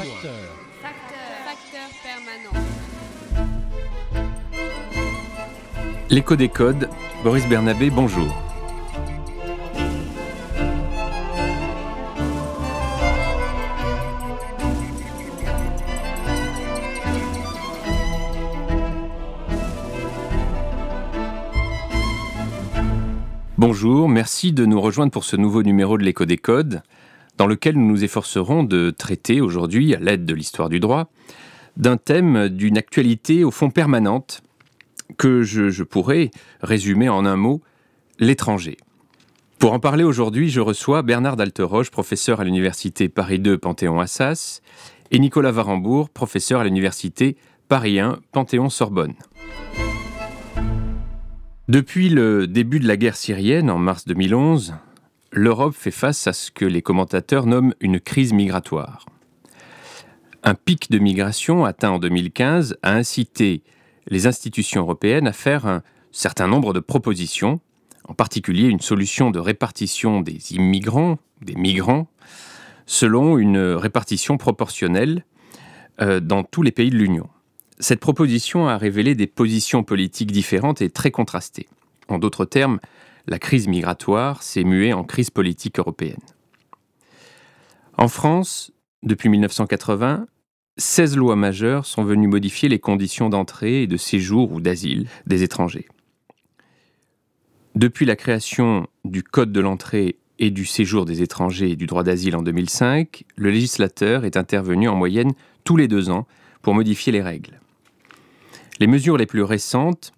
Facteur permanent. L'écho des codes, Boris Bernabé, bonjour. Bonjour, merci de nous rejoindre pour ce nouveau numéro de l'écho des codes, dans lequel nous nous efforcerons de traiter aujourd'hui, à l'aide de l'histoire du droit, d'un thème d'une actualité au fond permanente, que je, pourrais résumer en un mot, l'étranger. Pour en parler aujourd'hui, je reçois Bernard Dalteroche, professeur à l'université Paris 2 Panthéon-Assas, et Nicolas Varembourg, professeur à l'université Paris 1 Panthéon-Sorbonne. Depuis le début de la guerre syrienne en mars 2011, l'Europe fait face à ce que les commentateurs nomment une crise migratoire. Un pic de migration atteint en 2015 a incité les institutions européennes à faire un certain nombre de propositions, en particulier une solution de répartition des immigrants, des migrants, selon une répartition proportionnelle euh, dans tous les pays de l'Union. Cette proposition a révélé des positions politiques différentes et très contrastées. En d'autres termes, la crise migratoire s'est muée en crise politique européenne. En France, depuis 1980, 16 lois majeures sont venues modifier les conditions d'entrée et de séjour ou d'asile des étrangers. Depuis la création du Code de l'entrée et du séjour des étrangers et du droit d'asile en 2005, le législateur est intervenu en moyenne tous les deux ans pour modifier les règles. Les mesures les plus récentes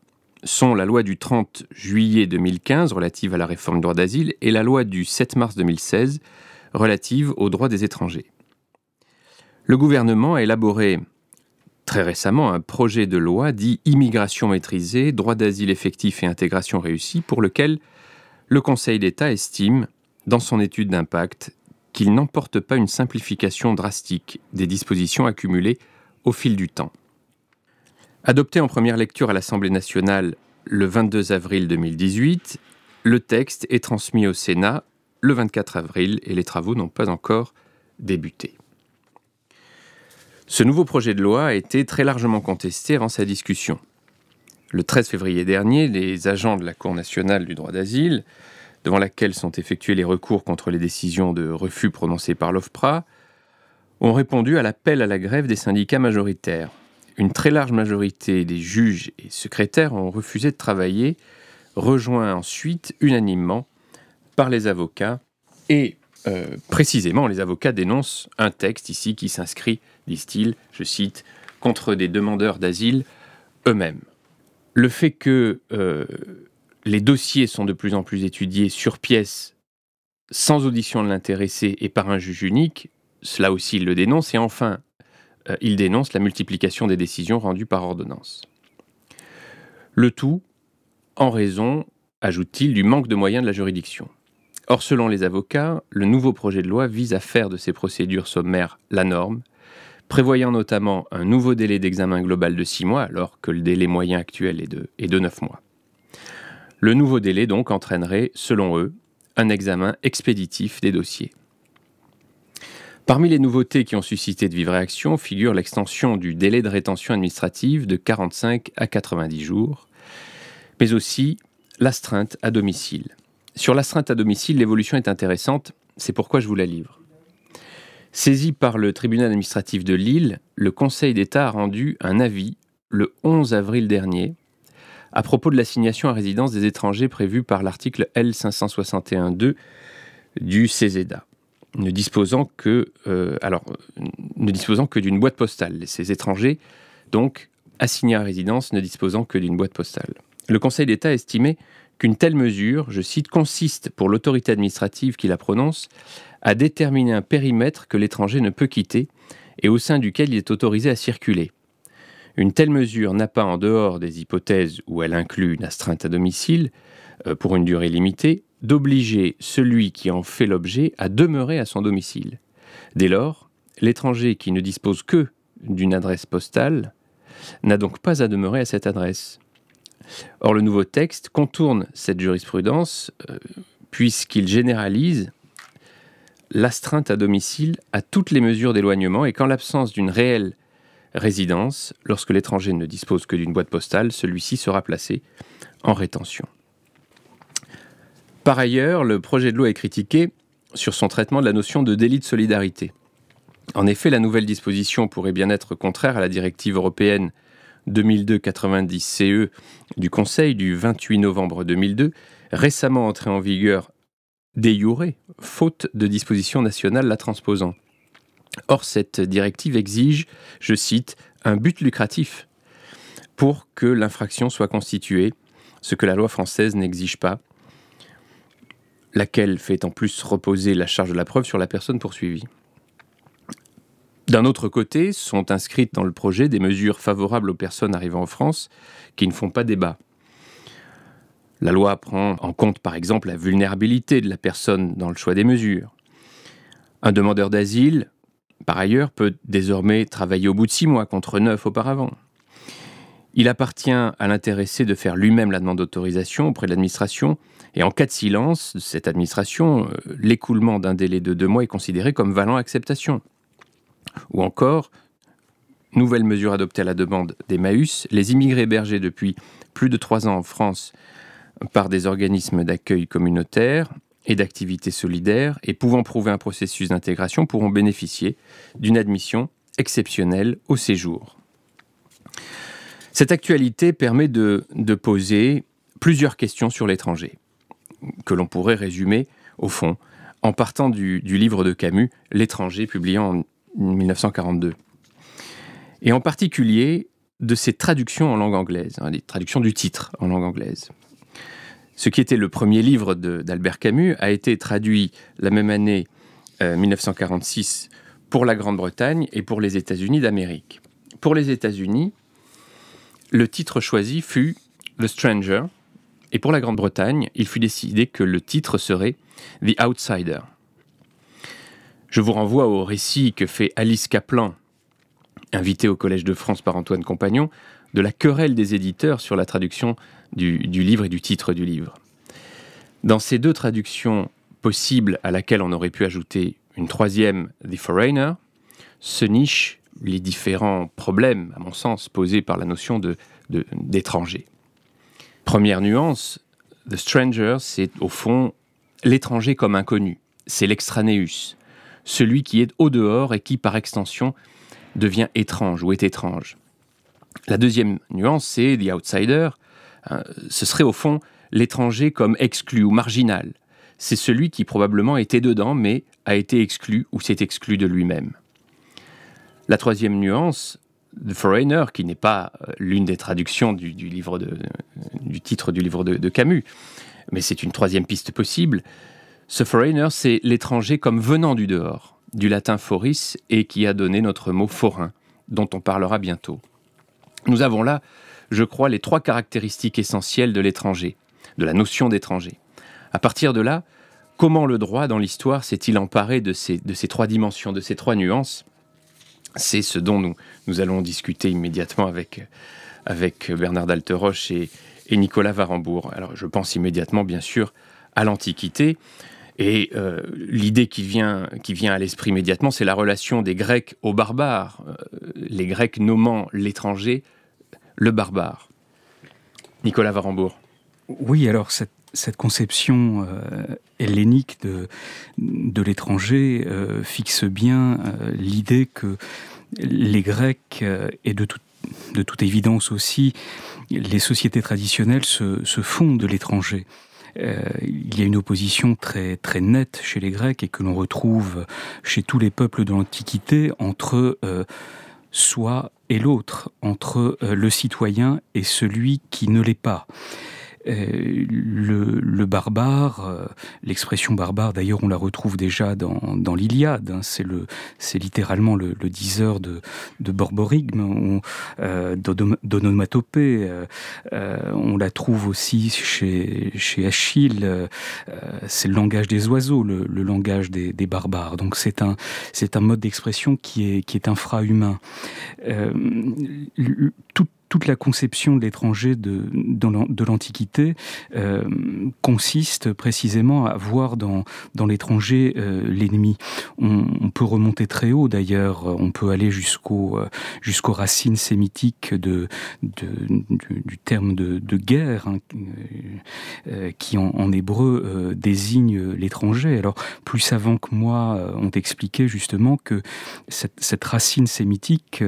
sont la loi du 30 juillet 2015 relative à la réforme du droit d'asile et la loi du 7 mars 2016 relative aux droits des étrangers. Le gouvernement a élaboré très récemment un projet de loi dit Immigration maîtrisée, droit d'asile effectif et intégration réussie pour lequel le Conseil d'État estime, dans son étude d'impact, qu'il n'emporte pas une simplification drastique des dispositions accumulées au fil du temps. Adopté en première lecture à l'Assemblée nationale le 22 avril 2018, le texte est transmis au Sénat le 24 avril et les travaux n'ont pas encore débuté. Ce nouveau projet de loi a été très largement contesté avant sa discussion. Le 13 février dernier, les agents de la Cour nationale du droit d'asile, devant laquelle sont effectués les recours contre les décisions de refus prononcées par l'OFPRA, ont répondu à l'appel à la grève des syndicats majoritaires une très large majorité des juges et secrétaires ont refusé de travailler, rejoints ensuite unanimement par les avocats. Et euh, précisément, les avocats dénoncent un texte ici qui s'inscrit, disent-ils, je cite, contre des demandeurs d'asile eux-mêmes. Le fait que euh, les dossiers sont de plus en plus étudiés sur pièce, sans audition de l'intéressé et par un juge unique, cela aussi il le dénonce. Et enfin, euh, il dénonce la multiplication des décisions rendues par ordonnance. Le tout en raison, ajoute-t-il, du manque de moyens de la juridiction. Or, selon les avocats, le nouveau projet de loi vise à faire de ces procédures sommaires la norme, prévoyant notamment un nouveau délai d'examen global de six mois, alors que le délai moyen actuel est de, est de 9 mois. Le nouveau délai donc entraînerait, selon eux, un examen expéditif des dossiers. Parmi les nouveautés qui ont suscité de vives réactions figure l'extension du délai de rétention administrative de 45 à 90 jours, mais aussi l'astreinte à domicile. Sur l'astreinte à domicile, l'évolution est intéressante, c'est pourquoi je vous la livre. Saisi par le tribunal administratif de Lille, le Conseil d'État a rendu un avis le 11 avril dernier à propos de l'assignation à résidence des étrangers prévue par l'article L561.2 du CESEDA ne disposant que, euh, ne disposant que d'une boîte postale. Ces étrangers, donc, assignés à résidence, ne disposant que d'une boîte postale. Le Conseil d'État estimait qu'une telle mesure, je cite, consiste pour l'autorité administrative qui la prononce à déterminer un périmètre que l'étranger ne peut quitter et au sein duquel il est autorisé à circuler. Une telle mesure n'a pas, en dehors des hypothèses où elle inclut une astreinte à domicile, euh, pour une durée limitée, d'obliger celui qui en fait l'objet à demeurer à son domicile. Dès lors, l'étranger qui ne dispose que d'une adresse postale n'a donc pas à demeurer à cette adresse. Or, le nouveau texte contourne cette jurisprudence euh, puisqu'il généralise l'astreinte à domicile à toutes les mesures d'éloignement et qu'en l'absence d'une réelle résidence, lorsque l'étranger ne dispose que d'une boîte postale, celui-ci sera placé en rétention. Par ailleurs, le projet de loi est critiqué sur son traitement de la notion de délit de solidarité. En effet, la nouvelle disposition pourrait bien être contraire à la directive européenne 2002-90-CE du Conseil du 28 novembre 2002, récemment entrée en vigueur des faute de dispositions nationales la transposant. Or, cette directive exige, je cite, un but lucratif pour que l'infraction soit constituée, ce que la loi française n'exige pas, laquelle fait en plus reposer la charge de la preuve sur la personne poursuivie. D'un autre côté, sont inscrites dans le projet des mesures favorables aux personnes arrivant en France qui ne font pas débat. La loi prend en compte par exemple la vulnérabilité de la personne dans le choix des mesures. Un demandeur d'asile, par ailleurs, peut désormais travailler au bout de six mois contre neuf auparavant. Il appartient à l'intéressé de faire lui-même la demande d'autorisation auprès de l'administration, et en cas de silence de cette administration, euh, l'écoulement d'un délai de deux mois est considéré comme valant acceptation. Ou encore, nouvelle mesure adoptée à la demande d'Emmaüs, les immigrés hébergés depuis plus de trois ans en France par des organismes d'accueil communautaire et d'activités solidaires et pouvant prouver un processus d'intégration pourront bénéficier d'une admission exceptionnelle au séjour. Cette actualité permet de, poser plusieurs questions sur l'étranger, que l'on pourrait résumer, au fond, en partant du, livre de Camus, L'étranger, publié en 1942. Et en particulier de ses traductions en langue anglaise, hein, les traductions du titre en langue anglaise. Ce qui était le premier livre d'Albert Camus a été traduit la même année 1946 euh, pour la Grande-Bretagne et pour les États-Unis d'Amérique. Pour les États-Unis, le titre choisi fut The Stranger, et pour la Grande-Bretagne, il fut décidé que le titre serait The Outsider. Je vous renvoie au récit que fait Alice Kaplan, invitée au Collège de France par Antoine Compagnon, de la querelle des éditeurs sur la traduction du, livre et du titre du livre. Dans ces deux traductions possibles à laquelle on aurait pu ajouter une troisième, The Foreigner, se nichent les différents problèmes, à mon sens, posés par la notion d'étranger. Première nuance, The Stranger, c'est au fond l'étranger comme inconnu, c'est l'extranéus, celui qui est au dehors et qui, par extension, devient étrange ou est étrange. La deuxième nuance, c'est The Outsider. Hein, ce serait au fond l'étranger comme exclu ou marginal. C'est celui qui probablement était dedans mais a été exclu ou s'est exclu de lui-même. La troisième nuance, The Foreigner, qui n'est pas euh, l'une des traductions du, titre du livre de Camus, mais c'est une troisième piste possible, ce foreigner, c'est l'étranger comme venant du dehors, du latin foris, et qui a donné notre mot forain, dont on parlera bientôt. Nous avons là, je crois, les trois caractéristiques essentielles de l'étranger, de la notion d'étranger. À partir de là, comment le droit dans l'histoire s'est-il emparé de ces trois dimensions, de ces trois nuances? C'est ce dont nous, nous allons discuter immédiatement avec, avec Bernard d'Alteroche et, et Nicolas Varembourg. Alors je pense immédiatement, bien sûr, à l'Antiquité. Et euh, l'idée qui vient, qui vient à l'esprit immédiatement, c'est la relation des Grecs aux barbares, euh, les Grecs nommant l'étranger le barbare. Nicolas Varembourg. Oui, alors cette, cette conception euh, hellénique de, de l'étranger fixe bien l'idée que les Grecs, et de, de toute évidence aussi, les sociétés traditionnelles se, font de l'étranger. Euh, il y a une opposition très, très nette chez les Grecs et que l'on retrouve chez tous les peuples de l'Antiquité entre euh, soi et l'autre, entre euh, le citoyen et celui qui ne l'est pas. Euh, le, barbare, euh, l'expression barbare, d'ailleurs, on la retrouve déjà dans, dans l'Iliade. Hein, c'est le, c'est littéralement le, le, diseur de, de borborigme, euh, d'onomatopée. Euh, on la trouve aussi chez, chez Achille. c'est le langage des oiseaux, le, le langage des, des, barbares. Donc c'est un, c'est un mode d'expression qui est, qui est infra-humain. tout toute la conception de l'étranger de, de l'Antiquité euh, consiste précisément à voir dans, dans l'étranger euh, l'ennemi. On, peut remonter très haut d'ailleurs, on peut aller jusqu'au, jusqu'aux racines sémitiques de, de du, terme de, de guerre, hein, qui en, hébreu désigne l'étranger. Alors, plus savants que moi ont expliqué justement que cette, cette racine sémitique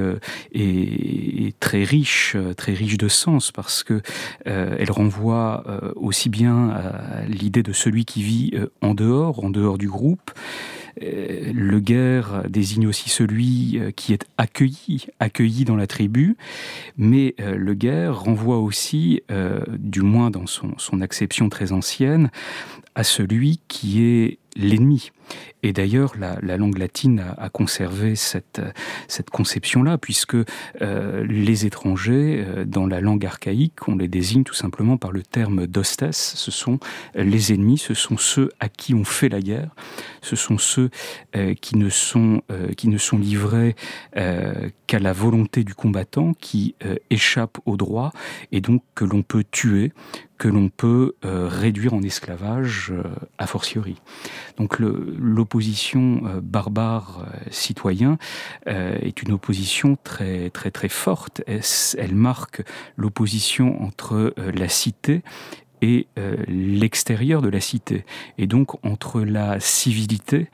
est, très riche, très riche de sens parce que euh, renvoie euh, aussi bien à l'idée de celui qui vit euh, en dehors, en dehors du groupe. Le guerre désigne aussi celui qui est accueilli, accueilli dans la tribu, mais le guerre renvoie aussi, du moins dans son, son acception très ancienne, à celui qui est l'ennemi. Et d'ailleurs, la, langue latine a, conservé cette, conception-là, puisque euh, les étrangers, euh, dans la langue archaïque, on les désigne tout simplement par le terme d'hostes. Ce sont les ennemis, ce sont ceux à qui on fait la guerre, ce sont ceux euh, qui, ne sont, qui ne sont livrés qu'à la volonté du combattant, qui échappent au droit, et donc que l'on peut tuer, que l'on peut réduire en esclavage a fortiori. Donc l'opposition euh, barbare-citoyen euh, euh, est une opposition très très très forte. Elle, marque l'opposition entre la cité et l'extérieur de la cité, et donc entre la civilité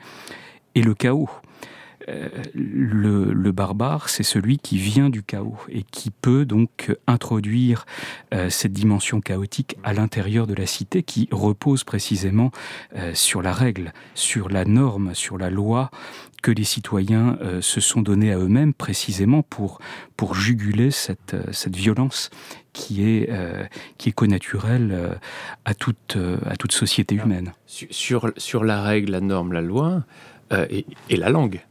et le chaos? Euh, le, barbare, c'est celui qui vient du chaos et qui peut donc introduire euh, cette dimension chaotique à l'intérieur de la cité qui repose précisément euh, sur la règle, sur la norme, sur la loi que les citoyens se sont donnés à eux-mêmes précisément pour, pour juguler cette, cette violence qui est, qui est connaturelle à, toute, à toute société humaine. Sur, sur la règle, la norme, la loi et, et la langue.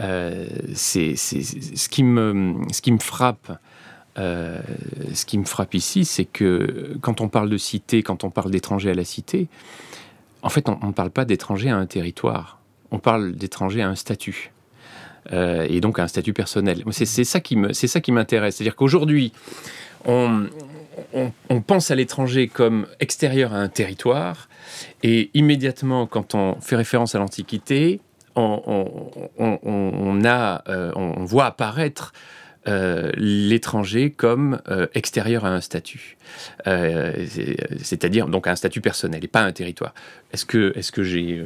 Euh, c'est ce qui me frappe. Euh, ce qui me frappe ici, c'est que quand on parle de cité, quand on parle d'étranger à la cité, en fait, on ne parle pas d'étranger à un territoire. On parle d'étranger à un statut. Euh, et donc à un statut personnel. C'est ça qui m'intéresse. C'est-à-dire qu'aujourd'hui, on, pense à l'étranger comme extérieur à un territoire, et immédiatement, quand on fait référence à l'Antiquité, on, a, euh, on voit apparaître euh, l'étranger comme euh, extérieur à un statut, c'est-à-dire donc à un statut personnel et pas un territoire. Est-ce que, est -ce que j'ai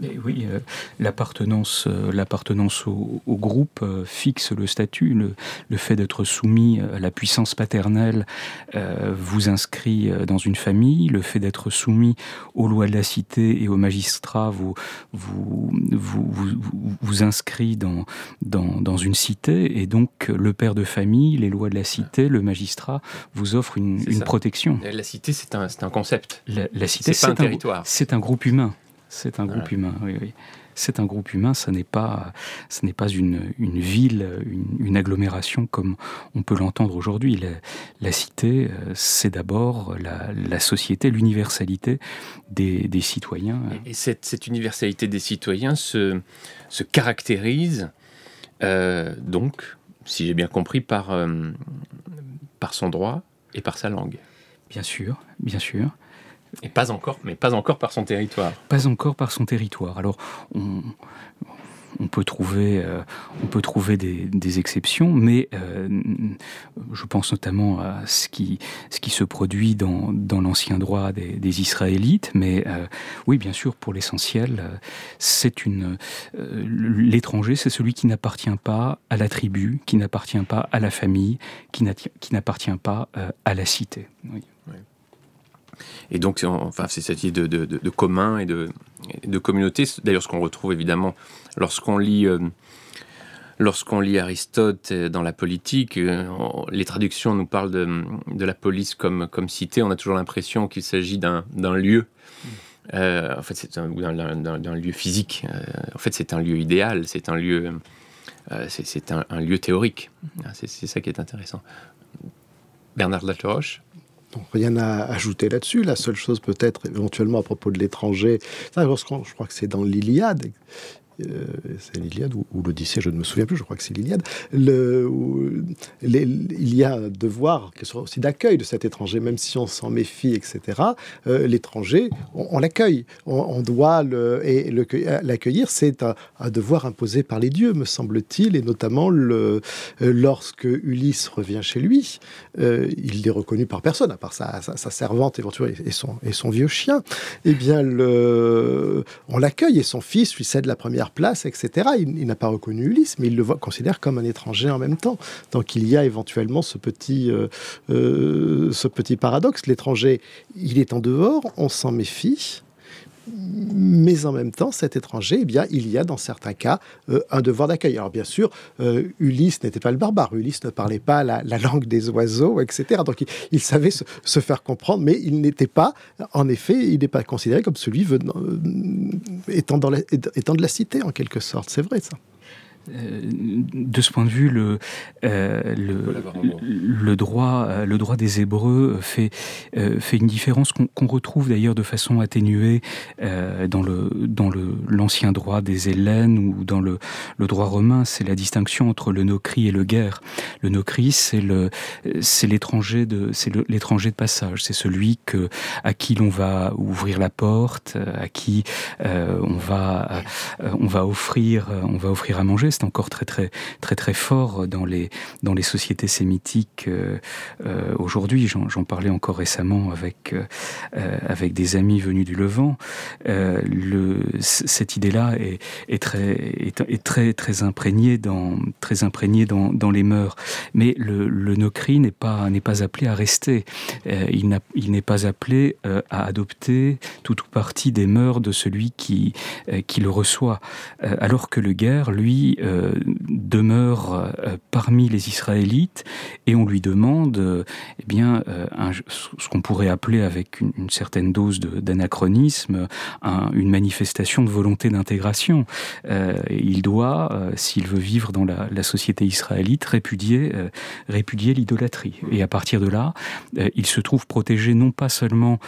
oui, euh, l'appartenance, euh, l'appartenance au, groupe euh, fixe le statut. Le, le fait d'être soumis à la puissance paternelle vous inscrit dans une famille. Le fait d'être soumis aux lois de la cité et aux magistrats vous vous, vous, vous, inscrit dans, dans, dans, une cité. Et donc, le père de famille, les lois de la cité, le magistrat vous offrent une, une protection. La cité, c'est un, un, concept. La, cité, c'est un, un territoire. C'est un groupe humain. C'est un groupe humain, oui, oui. C'est un groupe humain, ce n'est pas, ce n'est pas une, une ville, une, agglomération comme on peut l'entendre aujourd'hui. La, la, cité, euh, c'est d'abord la, la, société, l'universalité des, des, citoyens. Et cette, cette, universalité des citoyens se, se caractérise euh, donc, si j'ai bien compris, par, euh, par son droit et par sa langue. Bien sûr, bien sûr. Et pas encore, mais pas encore par son territoire. Pas encore par son territoire. Alors, on, peut trouver, euh, on peut trouver des, exceptions, mais euh, je pense notamment à ce qui, ce qui se produit dans, l'ancien droit des, Israélites. Mais euh, oui, bien sûr, pour l'essentiel, c'est une l'étranger, c'est celui qui n'appartient pas à la tribu, qui n'appartient pas à la famille, qui n'appartient pas à la cité. Et donc, enfin, c'est cette idée de, commun et de, communauté. D'ailleurs, ce qu'on retrouve évidemment lorsqu'on lit, euh, Aristote dans la politique. Euh, les traductions nous parlent de, la police comme, comme cité. On a toujours l'impression qu'il s'agit d'un lieu. Euh, en fait, c'est un, lieu physique. en fait, c'est un lieu idéal. C'est un lieu, c'est un, lieu théorique. C'est ça qui est intéressant. Bernard Rien à ajouter là-dessus. La seule chose peut-être éventuellement à propos de l'étranger, je crois que c'est dans l'Iliade, c'est l'Iliade ou, l'Odyssée, je ne me souviens plus, je crois que c'est l'Iliade, le, il y a un devoir aussi d'accueil de cet étranger, même si on s'en méfie, etc. L'étranger, on, l'accueille, on, doit le, et l'accueillir, c'est un, devoir imposé par les dieux, me semble-t-il, et notamment le, lorsque Ulysse revient chez lui, il est reconnu par personne, à part sa, servante éventuellement et son, et son vieux chien, eh bien, le, on l'accueille et son fils lui cède la première place, etc. Il, n'a pas reconnu Ulysse, mais il le voit, considère comme un étranger en même temps. Donc il y a éventuellement ce petit, euh, euh, ce petit paradoxe. L'étranger, il est en dehors, on s'en méfie mais en même temps, cet étranger, eh bien, il y a dans certains cas euh, un devoir d'accueil. Alors bien sûr, euh, Ulysse n'était pas le barbare, Ulysse ne parlait pas la, langue des oiseaux, etc. Donc il, savait se, faire comprendre, mais il n'était pas, en effet, il n'est pas considéré comme celui venant, euh, étant, étant de la cité, en quelque sorte. C'est vrai ça. Euh, de ce point de vue, le, euh, le, droit, euh, le droit des Hébreux fait, fait une différence qu'on retrouve d'ailleurs de façon atténuée dans le dans l'ancien droit des Hellènes ou dans le, le droit romain. C'est la distinction entre le nocri et le guerre. Le nocri, c'est le c'est l'étranger de c'est l'étranger de passage. C'est celui que à qui l'on va ouvrir la porte, à qui on va on va offrir on va offrir à manger encore très très très très fort dans les dans les sociétés sémitiques euh, euh, aujourd'hui. J'en parlais encore récemment avec euh, avec des amis venus du Levant. le, cette idée-là est, très est, très très imprégnée dans très imprégnée dans, dans les mœurs. Mais le, le nocri n'est pas n'est pas appelé à rester. il il n'est pas appelé à adopter tout ou partie des mœurs de celui qui qui le reçoit. alors que le guerre, lui, euh, demeure euh, parmi les Israélites et on lui demande euh, eh bien, ce qu'on pourrait appeler avec une, certaine dose d'anachronisme une manifestation de volonté d'intégration. il doit, s'il veut vivre dans la, société israélite, répudier, répudier l'idolâtrie. Et à partir de là, il se trouve protégé non pas seulement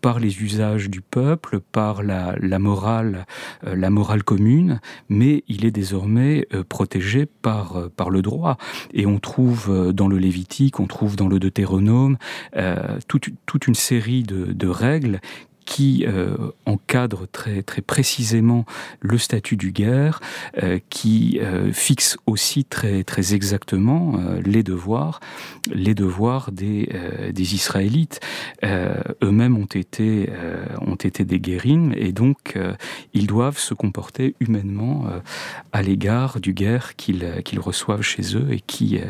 par les usages du peuple, par la, la morale, la morale commune, mais il est désormais protégé par, euh, par le droit. Et on trouve euh, dans le Lévitique, on trouve dans le Deutéronome euh, toute, toute une série de, de règles qui euh, encadre très, très précisément le statut du guerre, euh, qui euh, fixe aussi très, très exactement les devoirs, les devoirs des, des Israélites. Eux-mêmes ont été, ont été des guérines et donc ils doivent se comporter humainement à l'égard du guerre qu'ils qu'ils reçoivent chez eux et qui,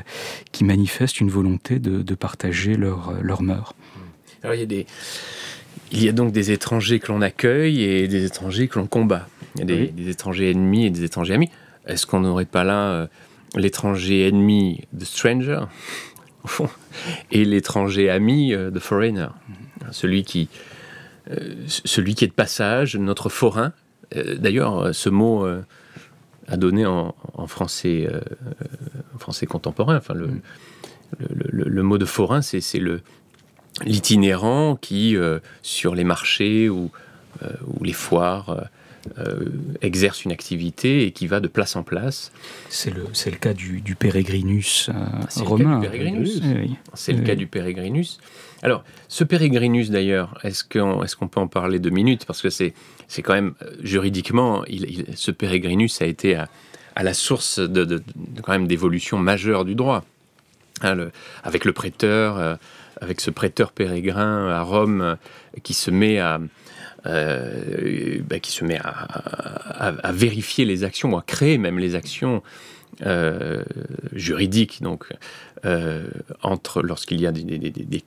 qui manifestent une volonté de, de partager leurs leur mœurs. Alors il y a des il y a donc des étrangers que l'on accueille et des étrangers que l'on combat. Il y a des, étrangers ennemis et des étrangers amis. Est-ce qu'on n'aurait pas là euh, l'étranger ennemi, the stranger, au fond, et l'étranger ami, euh, the foreigner, celui qui, euh, celui qui est de passage, notre forain. D'ailleurs, ce mot a donné en, français, français contemporain. Enfin, le, le mot de forain, c'est le, l'itinérant qui, euh, sur les marchés ou, euh, ou les foires, euh, exerce une activité et qui va de place en place. C'est le, le cas du, du pérégrinus romain. C'est le cas du pérégrinus. Alors, ce pérégrinus d'ailleurs, est-ce qu'on est qu'on peut en parler deux minutes? Parce que c'est quand même, juridiquement, il, ce pérégrinus a été à, à la source de, de, quand même d'évolution majeure du droit. Hein, le, avec le prêteur, avec ce prêteur pérégrin à Rome euh, qui se met à, euh, bah, qui se met à, vérifier les actions, à créer même les actions euh, juridiques, donc entre lorsqu'il y a des,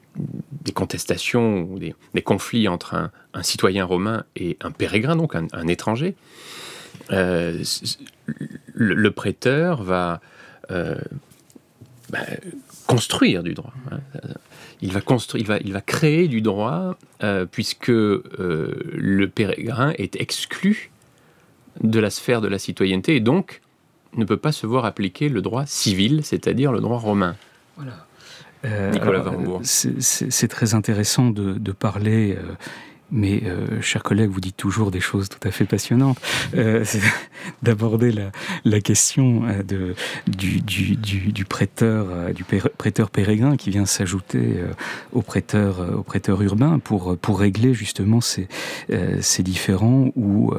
contestations des, conflits entre un, citoyen romain et un pérégrin, donc un, étranger. Le, prêteur va bah, construire du droit. Hein il va construire, il va, il va créer du droit euh, puisque euh, le pérégrin est exclu de la sphère de la citoyenneté et donc ne peut pas se voir appliquer le droit civil, c'est-à-dire le droit romain. Voilà. Euh, c'est très intéressant de, parler mais, euh, chers collègues, vous dites toujours des choses tout à fait passionnantes. Euh, d'aborder la, question euh, du, prêteur, euh, du pérégrin qui vient s'ajouter au prêteur, au prêteur urbain pour, régler justement ces, différents où,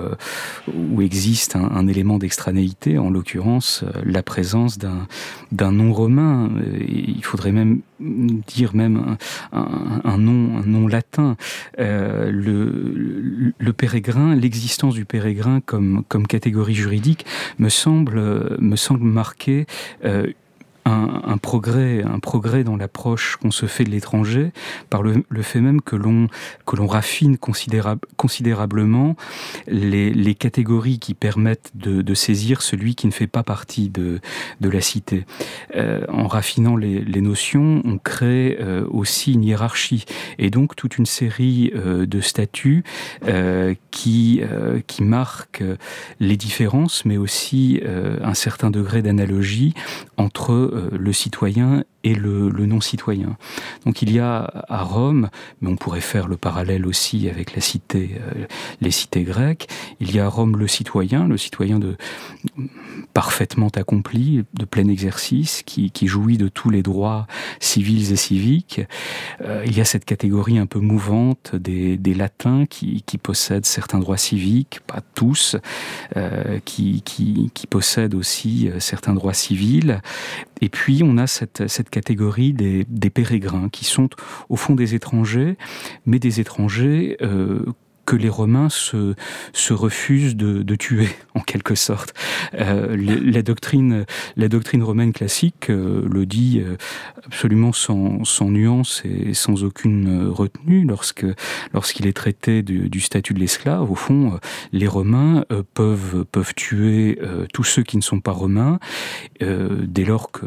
existe un, un élément d'extranéité, en l'occurrence la présence d'un nom romain. Il faudrait même dire même un, nom, un nom latin. Euh, le, le, pérégrin, l'existence du pérégrin comme, comme catégorie juridique me semble, me semble marquer euh, progrès, un progrès dans l'approche qu'on se fait de l'étranger par le, fait même que l'on que l'on raffine considérable, considérablement les, les, catégories qui permettent de, saisir celui qui ne fait pas partie de, de la cité. Euh, en raffinant les, les, notions, on crée euh, aussi une hiérarchie et donc toute une série euh, de statuts qui qui marquent les différences, mais aussi un certain degré d'analogie entre le citoyen et le, non-citoyen. Donc il y a à Rome, mais on pourrait faire le parallèle aussi avec la cité, euh, les cités grecques, il y a à Rome le citoyen, le citoyen de parfaitement accompli, de plein exercice, qui, jouit de tous les droits civils et civiques. Euh, il y a cette catégorie un peu mouvante des, latins qui, possèdent certains droits civiques, pas tous, euh, qui, possèdent aussi certains droits civils. Et puis on a cette, catégorie des, des pérégrins qui sont au fond des étrangers, mais des étrangers euh, que les Romains se, se refusent de, tuer en quelque sorte. Euh, la doctrine, romaine classique euh, le dit euh, absolument sans, nuance et sans aucune retenue lorsque lorsqu'il est traité du, statut de l'esclave. Au fond, les Romains peuvent tuer tous ceux qui ne sont pas romains dès lors que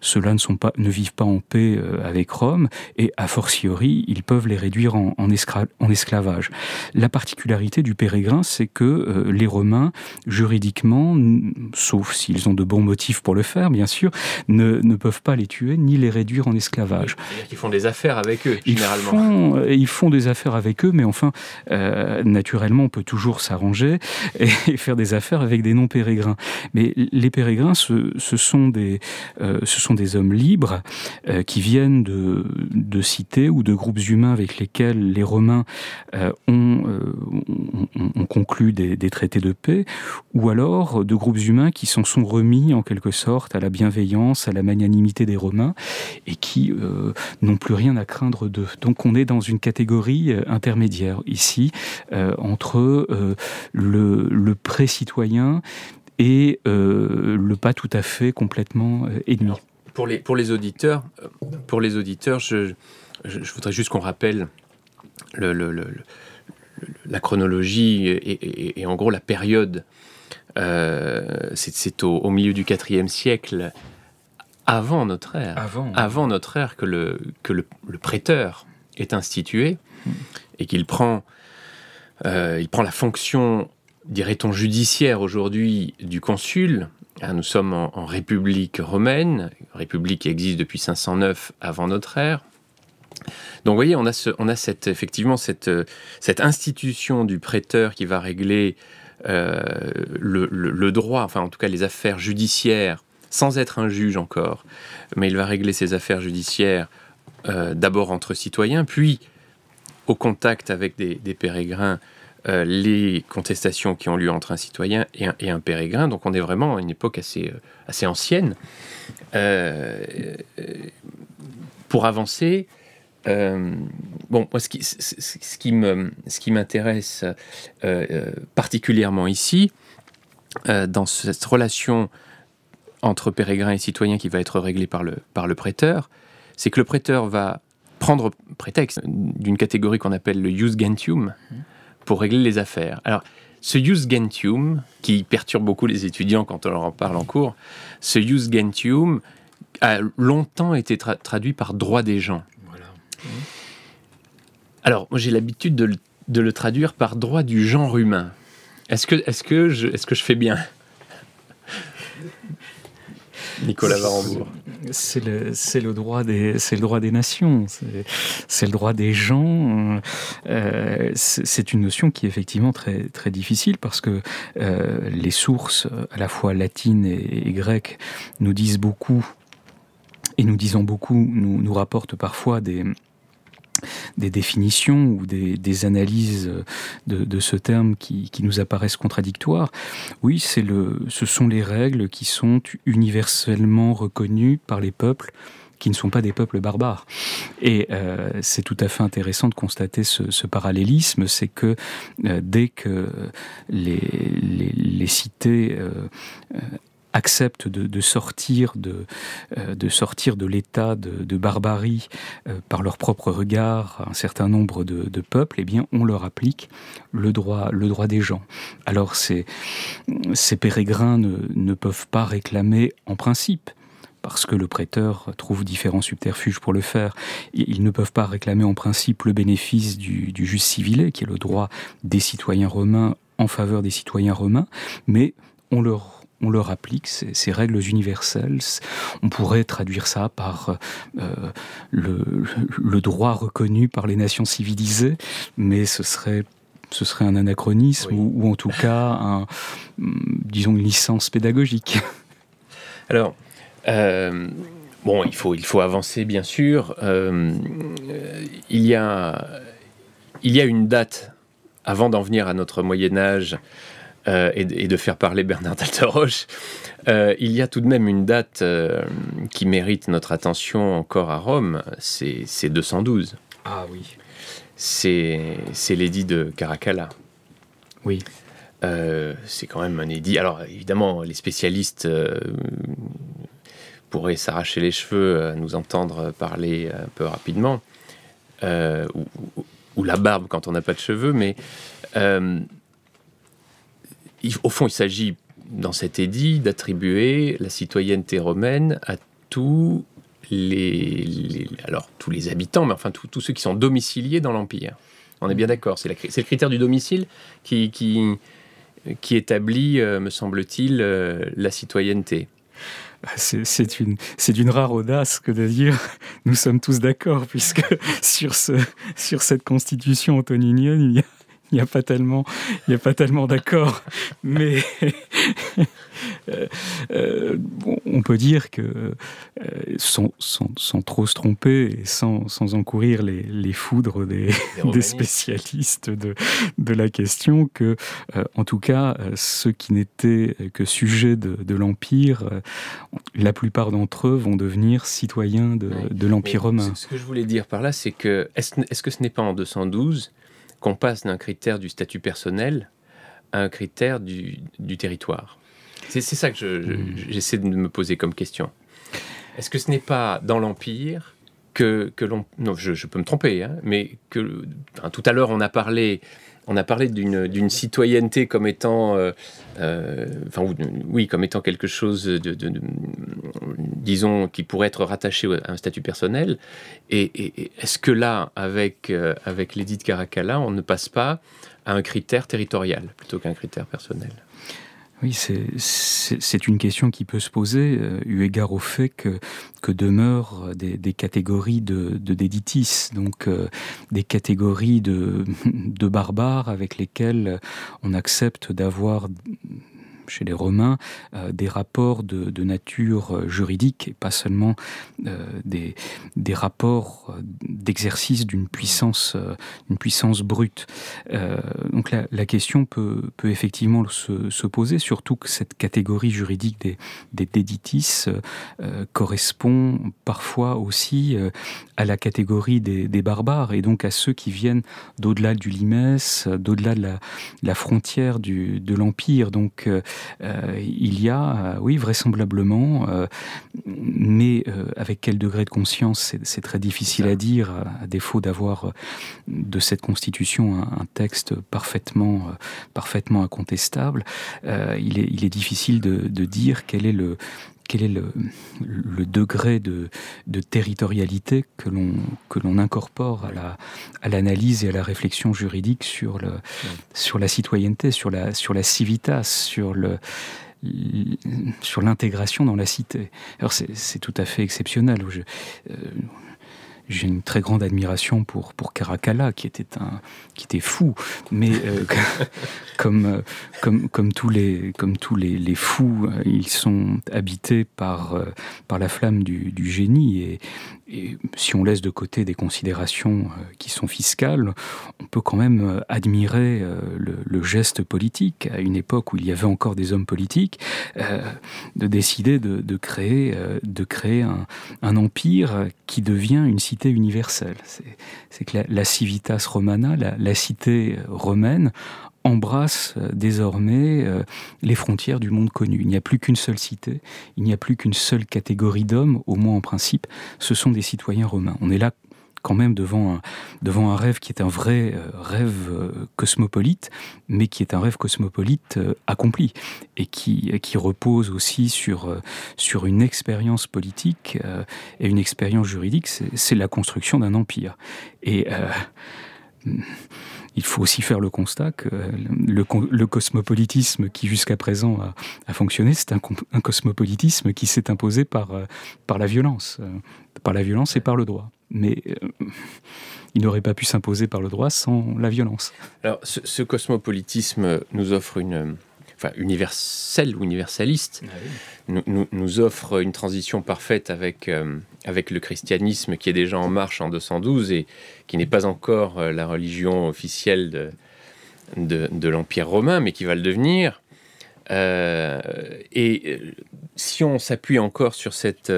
ceux-là ne, sont pas, ne vivent pas en paix euh, avec Rome, et a fortiori, ils peuvent les réduire en, en, en esclavage. La particularité du pérégrin, c'est que euh, les Romains, juridiquement, sauf s'ils ont de bons motifs pour le faire, bien sûr, ne, ne peuvent pas les tuer ni les réduire en esclavage. Ils font des affaires avec eux, généralement. Ils font, euh, ils font des affaires avec eux, mais enfin, euh, naturellement, on peut toujours s'arranger et, et, faire des affaires avec des non-pérégrins. Mais les pérégrins, ce, ce sont des... Euh, ce sont des hommes libres euh, qui viennent de, de cités ou de groupes humains avec lesquels les Romains euh, ont, euh, ont, conclu des, traités de paix, ou alors de groupes humains qui s'en sont remis en quelque sorte à la bienveillance, à la magnanimité des Romains, et qui n'ont plus rien à craindre d'eux. Donc on est dans une catégorie intermédiaire ici entre le pré-citoyen et euh, le pas tout à fait complètement euh, ennemi. Alors, pour les, pour les auditeurs, euh, pour les auditeurs je, je, je voudrais juste qu'on rappelle le, le, le, la chronologie et, et, et, en gros la période. Euh, C'est au, au, milieu du IVe siècle, avant notre ère, avant, avant notre ère, que le, que le, le prêteur est institué mmh. et qu'il prend, euh, il prend la fonction dirait-on, judiciaire aujourd'hui du consul. Ah, nous sommes en, République romaine, République qui existe depuis 509 avant notre ère. Donc vous voyez, on a, on a cette, effectivement cette, cette institution du prêteur qui va régler euh, le, le, le, droit, enfin en tout cas les affaires judiciaires, sans être un juge encore, mais il va régler ses affaires judiciaires euh, d'abord entre citoyens, puis au contact avec des, des pérégrins euh, les contestations qui ont lieu entre un citoyen et un, et pérégrin. Donc on est vraiment à une époque assez, euh, assez ancienne. Euh, pour avancer, bon, moi, ce qui, ce qui, m'intéresse particulièrement ici, dans cette relation entre pérégrin et citoyen qui va être réglée par le, par le prêteur, c'est que le prêteur va prendre prétexte d'une catégorie qu'on appelle le jus gentium, mmh pour régler les affaires. Alors, ce jus gentium, qui perturbe beaucoup les étudiants quand on leur en parle en cours, ce jus gentium a longtemps été tra traduit par droit des gens. Voilà. Alors, moi j'ai l'habitude de, de, le traduire par droit du genre humain. Est-ce que, est que, je, est que je fais bien? Nicolas Varembourg. C'est le, le, droit des, le droit des nations, c'est le droit des gens. Euh, c'est une notion qui est effectivement très, très difficile parce que euh, les sources, à la fois latines et, grecques, nous disent beaucoup et nous disons beaucoup, nous, nous rapportent parfois des, des définitions ou des, analyses de, ce terme qui, nous apparaissent contradictoires. Oui, c'est le, ce sont les règles qui sont universellement reconnues par les peuples qui ne sont pas des peuples barbares. Et euh, c'est tout à fait intéressant de constater ce, parallélisme, c'est que euh, dès que les, les, cités euh, acceptent de, sortir de, euh, de sortir de l'état de, barbarie euh, par leur propre regard un certain nombre de, peuples, eh bien, on leur applique le droit, le droit des gens. Alors, ces, ces pérégrins ne, ne peuvent pas réclamer en principe parce que le prêteur trouve différents subterfuges pour le faire. Ils ne peuvent pas réclamer en principe le bénéfice du, du jus civilé, qui est le droit des citoyens romains en faveur des citoyens romains, mais on leur on leur applique ces, règles universelles. On pourrait traduire ça par euh, le, droit reconnu par les nations civilisées, mais ce serait ce serait un anachronisme ou, en tout cas, un, disons, une licence pédagogique. Alors, euh, bon, il faut, il faut avancer, bien sûr. Euh, il, y a, il y a une date, avant d'en venir à notre Moyen Âge, euh, et, de faire parler Bernard Dalteroche, euh, il y a tout de même une date euh, qui mérite notre attention encore à Rome, c'est 212. Ah oui. C'est l'édit de Caracalla. Oui. c'est quand même un édit. Alors évidemment, les spécialistes pourraient s'arracher les cheveux à nous entendre parler un peu rapidement, ou, ou, la barbe quand on n'a pas de cheveux, mais au fond, il s'agit dans cet édit d'attribuer la citoyenneté romaine à tous les, alors tous les habitants, mais enfin tous ceux qui sont domiciliés dans l'empire. On est bien d'accord, c'est le critère du domicile qui, établit, euh, me semble-t-il, euh, la citoyenneté. C'est une, d'une rare audace que de dire nous sommes tous d'accord, puisque sur cette constitution antoninienne, il y a il n'y a pas tellement, il a pas tellement d'accord, mais euh, euh, on peut dire que euh, sans, trop se tromper et sans, encourir les, foudres des, spécialistes de, de, la question, que en tout cas ceux qui n'étaient que sujets de, l'empire, la plupart d'entre eux vont devenir citoyens de, l'empire romain. Ce que je voulais dire par là, c'est que est-ce que ce n'est pas en 212 qu'on passe d'un critère du statut personnel à un critère du, territoire C'est ça que hmm. j'essaie de me poser comme question. Est-ce que ce n'est pas dans l'Empire que, que l'on... Non, je, peux me tromper, hein, mais que... tout à l'heure, on a parlé on a parlé d'une citoyenneté comme étant, euh, euh, oui, comme étant quelque chose de, disons, qui pourrait être rattaché à un statut personnel. Et, est-ce que là, avec euh, avec l'édit de Caracalla, on ne passe pas à un critère territorial plutôt qu'un critère personnel? Oui, c'est une question qui peut se poser, euh, eu égard au fait que, demeurent des, catégories de, déditis, donc euh, des catégories de, de barbares avec lesquelles on accepte d'avoir chez les Romains euh, des rapports de, nature euh, juridique et pas seulement euh, des, rapports d'exercice d'une puissance, puissance brute. donc la, question peut, effectivement se, se, poser, surtout que cette catégorie juridique des, des déditis correspond parfois aussi à la catégorie des, barbares et donc à ceux qui viennent d'au-delà du limès, d'au-delà de la, frontière de l'Empire. Il y a, euh, oui, vraisemblablement, euh, mais avec quel degré de conscience, c'est très difficile à dire, à défaut d'avoir de cette constitution un, texte parfaitement, parfaitement incontestable. il, est, il est difficile de, de dire quel est le, quel est le, degré de, territorialité que l'on que l'on incorpore à la à l'analyse et à la réflexion juridique sur le sur la citoyenneté, sur la sur la civitas, sur le sur l'intégration dans la cité. Alors c'est tout à fait exceptionnel. Je, j'ai une très grande admiration pour, pour Caracalla, qui était, un, qui était fou, mais euh, comme, euh, comme, comme tous, les, comme tous les, les fous, euh, ils sont habités par, par la flamme du, du génie, et, et, si on laisse de côté des considérations qui sont fiscales, on peut quand même admirer le, le, geste politique, à une époque où il y avait encore des hommes politiques, de décider de, créer, de créer un empire qui devient une cité universelle. C'est que la, civitas romana, la, cité romaine, embrasse euh, désormais euh, les frontières du monde connu. Il n'y a plus qu'une seule cité, il n'y a plus qu'une seule catégorie d'hommes, au moins en principe, ce sont des citoyens romains. On est là quand même devant un, rêve qui est un vrai euh, rêve cosmopolite, mais qui est un rêve cosmopolite accompli et qui, repose aussi sur, sur une expérience politique et une expérience juridique. C'est la construction d'un empire. Il faut aussi faire le constat que le, le cosmopolitisme qui jusqu'à présent a, fonctionné, c'est un, cosmopolitisme qui s'est imposé par, par la violence, par la violence et par le droit mais euh, il n'aurait pas pu s'imposer par le droit sans la violence. Alors, ce cosmopolitisme nous offre une, enfin universel ou universaliste, ah oui. nous, nous, offre une transition parfaite avec, euh, avec le christianisme qui est déjà en marche en 212 et qui n'est pas encore euh, la religion officielle de, de, de l'Empire romain, mais qui va le devenir. Euh, et si on s'appuie encore sur cette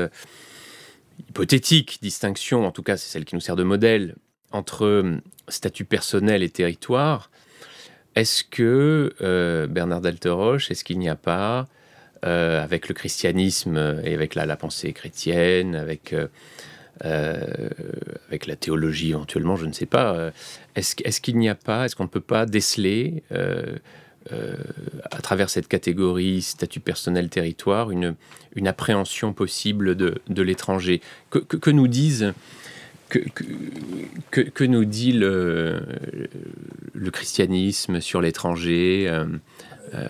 hypothétique distinction, en tout cas c'est celle qui nous sert de modèle, entre statut personnel et territoire, est-ce que euh, Bernard d'Alteroche, est-ce qu'il n'y a pas, euh, avec le christianisme et avec la, pensée chrétienne, avec, euh, avec la théologie éventuellement, je ne sais pas, est-ce est qu'il n'y a pas, est-ce qu'on ne peut pas déceler à travers cette catégorie statut personnel territoire une, une appréhension possible de, de l'étranger? Que, que, nous disent que, que, que nous dit le, le christianisme sur l'étranger euh, euh...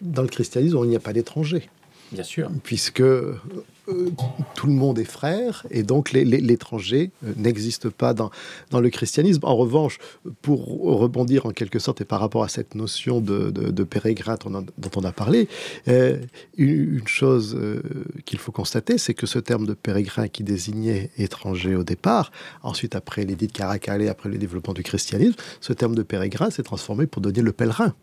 dans le christianisme il n'y a pas d'étranger bien sûr. Puisque Euh, tout le monde est frère et donc l'étranger euh, n'existe pas dans, le christianisme. En revanche, pour rebondir en quelque sorte et par rapport à cette notion de, de, pérégrin dont, on a parlé, euh, une, chose qu'il faut constater, c'est que ce terme de pérégrin qui désignait étranger au départ, ensuite après l'édit de Caracalé, après le développement du christianisme, ce terme de pérégrin s'est transformé pour donner le pèlerin.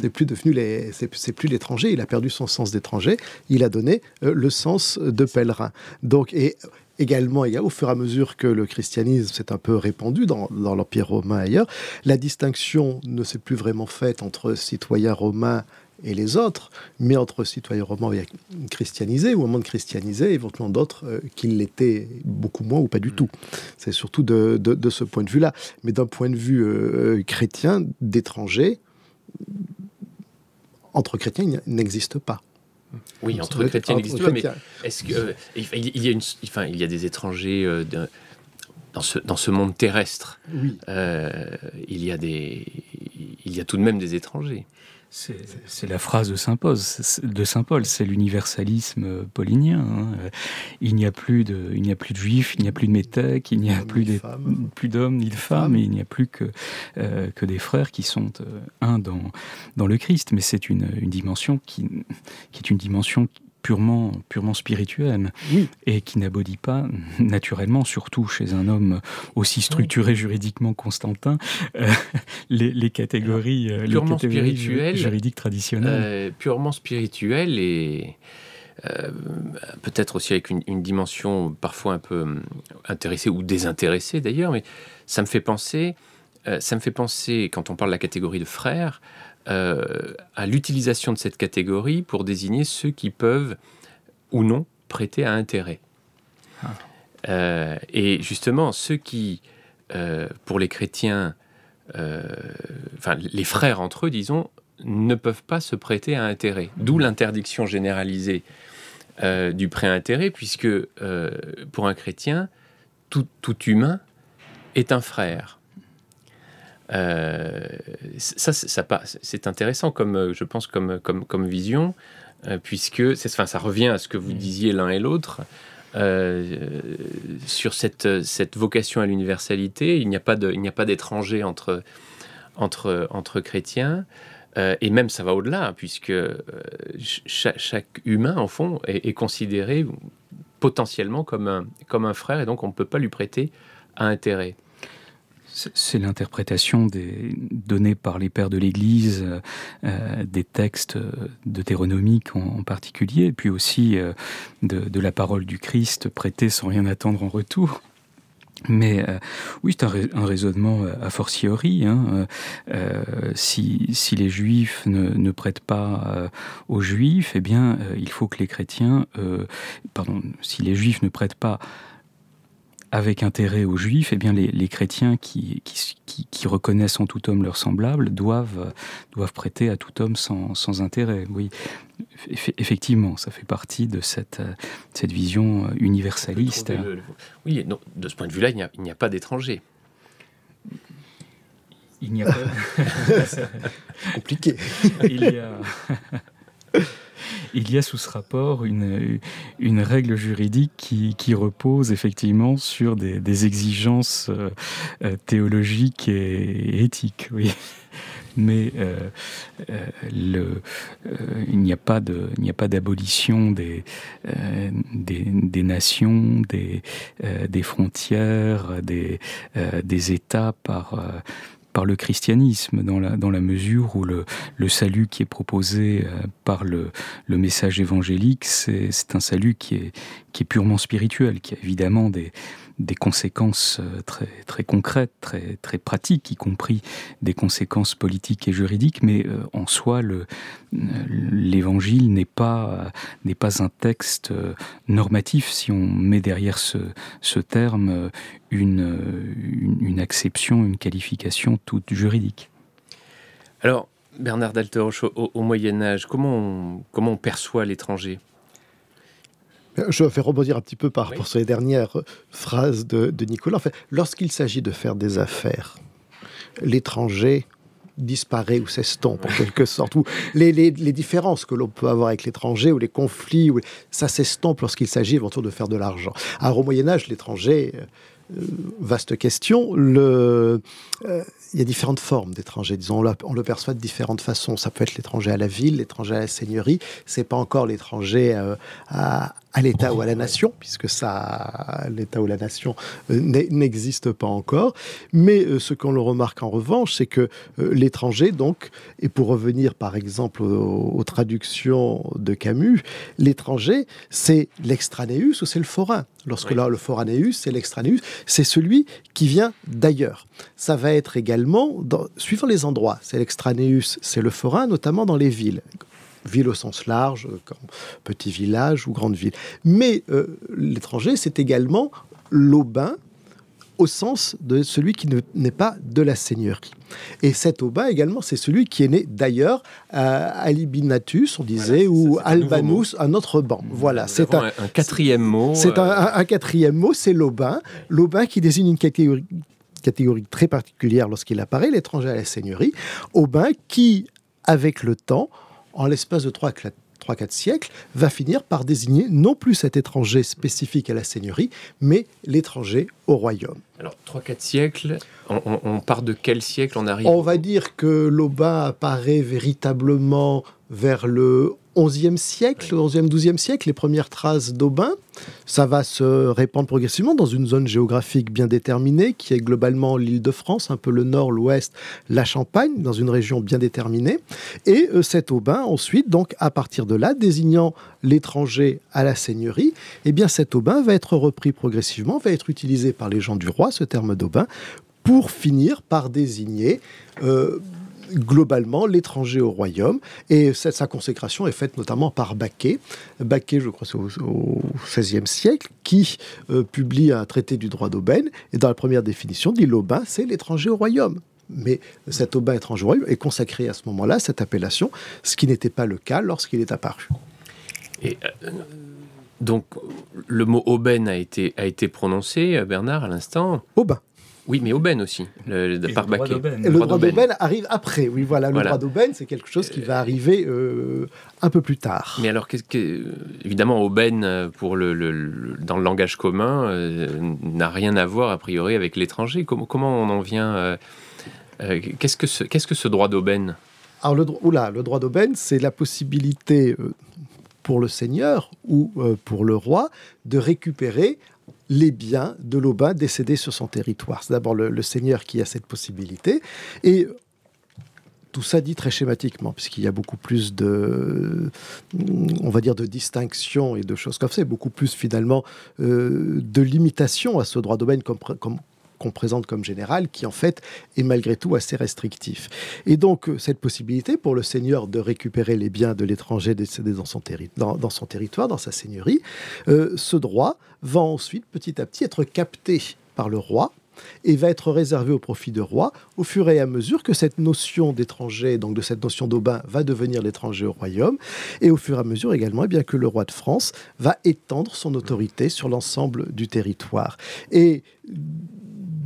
C'est plus devenu les, c'est plus l'étranger. Il a perdu son sens d'étranger. Il a donné euh, le sens de pèlerin. Donc et également au fur et à mesure que le christianisme s'est un peu répandu dans, dans l'empire romain ailleurs la distinction ne s'est plus vraiment faite entre citoyens romains et les autres mais entre citoyens romains et christianisés au moment de christianiser éventuellement d'autres euh, qui l'étaient beaucoup moins ou pas du tout c'est surtout de, de, de ce point de vue là mais d'un point de vue euh, chrétien d'étrangers entre chrétiens n'existe pas. Oui, entre, chrétiens n'existe pas, mais est-ce que euh, il y a une, enfin, il y a des étrangers euh, de, dans ce dans ce monde terrestre. Oui. Euh, il y a des il y a tout de même des étrangers. C'est la phrase de Saint Paul, de Saint Paul, c'est l'universalisme paulinien. Hein. Il n'y a plus de, il n'y a plus de juifs, il n'y a plus de métèques, il n'y a plus des, plus d'hommes ni de femmes, et il n'y a plus que euh, que des frères qui sont euh, un dans dans le Christ. Mais c'est une, une dimension qui qui est une dimension purement, purement spirituelle oui. et qui n'abodit pas naturellement, surtout chez un homme aussi structuré oui. juridiquement Constantin, euh, les, les catégories, euh, purement les catégories spirituelles, juridiques traditionnelles. Euh, purement spirituel et euh, peut-être aussi avec une, une dimension parfois un peu intéressée ou désintéressée d'ailleurs, mais ça me fait penser, ça me fait penser quand on parle de la catégorie de frères, euh, à l'utilisation de cette catégorie pour désigner ceux qui peuvent ou non prêter à intérêt. Ah. Euh, et justement, ceux qui, euh, pour les chrétiens, enfin les frères entre eux, disons, ne peuvent pas se prêter à intérêt. D'où l'interdiction généralisée du prêt à intérêt, puisque pour un chrétien, tout, tout humain est un frère. Ça, ça, c'est intéressant comme, je pense, comme, comme, comme vision, puisque enfin, ça revient à ce que vous mm. disiez l'un et l'autre. sur cette, cette vocation à l'universalité, il n'y a pas d'étranger entre, entre, entre chrétiens. Euh, et même ça va au-delà, puisque euh, chaque, humain, en fond, est, considéré potentiellement comme un, comme un frère, et donc on ne peut pas lui prêter à intérêt. C'est l'interprétation donnée par les pères de l'Église euh, des textes deutéronomiques en, en, particulier, puis aussi de, de, la parole du Christ prêtée sans rien attendre en retour. Mais euh, oui, c'est un, raisonnement euh, a fortiori. Hein. Euh, si, les juifs ne, ne prêtent pas aux juifs, eh bien, il faut que les chrétiens, pardon, si les juifs ne prêtent pas avec intérêt aux juifs, eh bien les, chrétiens qui, qui, reconnaissent en tout homme leur semblable doivent, doivent prêter à tout homme sans, sans intérêt. Oui, effectivement, ça fait partie de cette, cette vision universaliste. oui, non, de ce point de vue-là, il n'y a, pas d'étrangers. Il n'y a pas. compliqué. il y a il y a sous ce rapport une, une règle juridique qui, qui repose effectivement sur des, exigences euh, euh, théologiques et éthiques. Oui mais euh, il n'y a pas de, il n'y d'abolition des, des, des, nations, des, des frontières, des, des États par par le christianisme, dans la, dans la mesure où le, le salut qui est proposé euh, par le, le message évangélique, c'est un salut qui est, qui est purement spirituel, qui a évidemment des, des conséquences euh, très, très concrètes, très, très pratiques, y compris des conséquences politiques et juridiques, mais euh, en soi, l'évangile n'est pas, pas un texte normatif, si on met derrière ce, ce terme une, une, acception, une qualification toute juridique. Alors, Bernard Dalteroche, au, Moyen Âge, comment on, comment on perçoit l'étranger? Je vais rebondir un petit peu par sur les dernières phrases de, Nicolas. En fait, lorsqu'il s'agit de faire des affaires, l'étranger disparaît ou s'estompe en quelque sorte, ou les, les, les différences que l'on peut avoir avec l'étranger ou les conflits, ça s'estompe lorsqu'il s'agit éventuellement de faire de l'argent. Alors au Moyen Âge, l'étranger, euh, vaste question. Le, euh, il y a différentes formes d'étrangers. Disons, on, le perçoit de différentes façons. Ça peut être l'étranger à la ville, l'étranger à la seigneurie. C'est pas encore l'étranger euh, à, à l'État ou à la nation, puisque ça, l'État ou la nation euh, n'existe pas encore. Mais euh, ce qu'on le remarque en revanche, c'est que euh, l'étranger, donc, et pour revenir par exemple aux, traductions de Camus, l'étranger, c'est l'extranéus ou c'est le forain. Lorsque là, le foranéus, c'est l'extranéus, c'est celui qui vient d'ailleurs. Ça va être également, dans, suivant les endroits, c'est l'extranéus, c'est le forain, notamment dans les villes ville au sens large, euh, comme petit village ou grande ville. Mais euh, l'étranger, c'est également l'aubin au sens de celui qui n'est pas de la seigneurie. Et cet aubin également, c'est celui qui est né d'ailleurs à Alibinatus, on disait, ou Albanus, un autre banc. Voilà, c'est un, quatrième mot. C'est un, un, quatrième mot, c'est l'aubin. L'aubin qui désigne une catégorie catégorie très particulière lorsqu'il apparaît, l'étranger à la seigneurie, aubin qui, avec le temps, en l'espace de 3-4 siècles, va finir par désigner non plus cet étranger spécifique à la seigneurie, mais l'étranger au royaume. Alors, 3-4 siècles, on, part de quel siècle on arrive On va dire que l'Aubin apparaît véritablement vers le 11e siècle, 11e, 12e siècle, les premières traces d'Aubin. Ça va se répandre progressivement dans une zone géographique bien déterminée, qui est globalement l'île de France, un peu le nord, l'ouest, la Champagne, dans une région bien déterminée. Et euh, cet Aubin, ensuite, donc à partir de là, désignant l'étranger à la seigneurie, eh bien cet Aubin va être repris progressivement, va être utilisé par les gens du roi, ce terme d'Aubin, pour finir par désigner euh, globalement l'étranger au royaume. Et cette, sa consécration est faite notamment par Baquet. Baquet, je crois, c'est au, XVIe siècle, qui euh, publie un traité du droit d'aubaine. Et dans la première définition, dit l'aubin, c'est l'étranger au royaume. Mais cet aubin étranger au royaume est consacré à ce moment-là, cette appellation, ce qui n'était pas le cas lorsqu'il est apparu. Et euh, donc, le mot aubaine a été, a été prononcé, Bernard, à l'instant Aubin. Oui, mais Aubaine aussi, le, par le droit Baquet. le droit d'aubaine. arrive après. Oui, voilà, le Voilà. droit d'aubaine, c'est quelque chose qui va arriver euh, un peu plus tard. Mais alors, qu'est-ce que, évidemment, aubaine, euh, pour le, le- le- dans le langage commun, euh, n'a rien à voir, a priori, avec l'étranger. Comment, comment on en vient euh, euh, qu'est-ce, que ce, qu'est-ce que ce droit d'aubaine? Alors, le, oula, le droit d'aubaine, c'est la possibilité euh, pour le seigneur ou euh, pour le roi de récupérer les biens de l'aubain décédé sur son territoire. C'est d'abord le, seigneur qui a cette possibilité. Et tout ça dit très schématiquement, puisqu'il y a beaucoup plus de, on va dire, de distinction et de choses comme ça, beaucoup plus finalement euh, de limitation à ce droit comme, comme- qu'on présente comme général, qui en fait est malgré tout assez restrictif. Et donc, euh, cette possibilité pour le seigneur de récupérer les biens de l'étranger décédé dans son, territoire, dans sa seigneurie, euh, ce droit va ensuite petit à petit être capté par le roi et va être réservé au profit de roi au fur et à mesure que cette notion d'étranger, donc de cette notion d'aubin, va devenir l'étranger au royaume, et au fur et à mesure également eh bien, que le roi de France va étendre son autorité sur l'ensemble du territoire. Et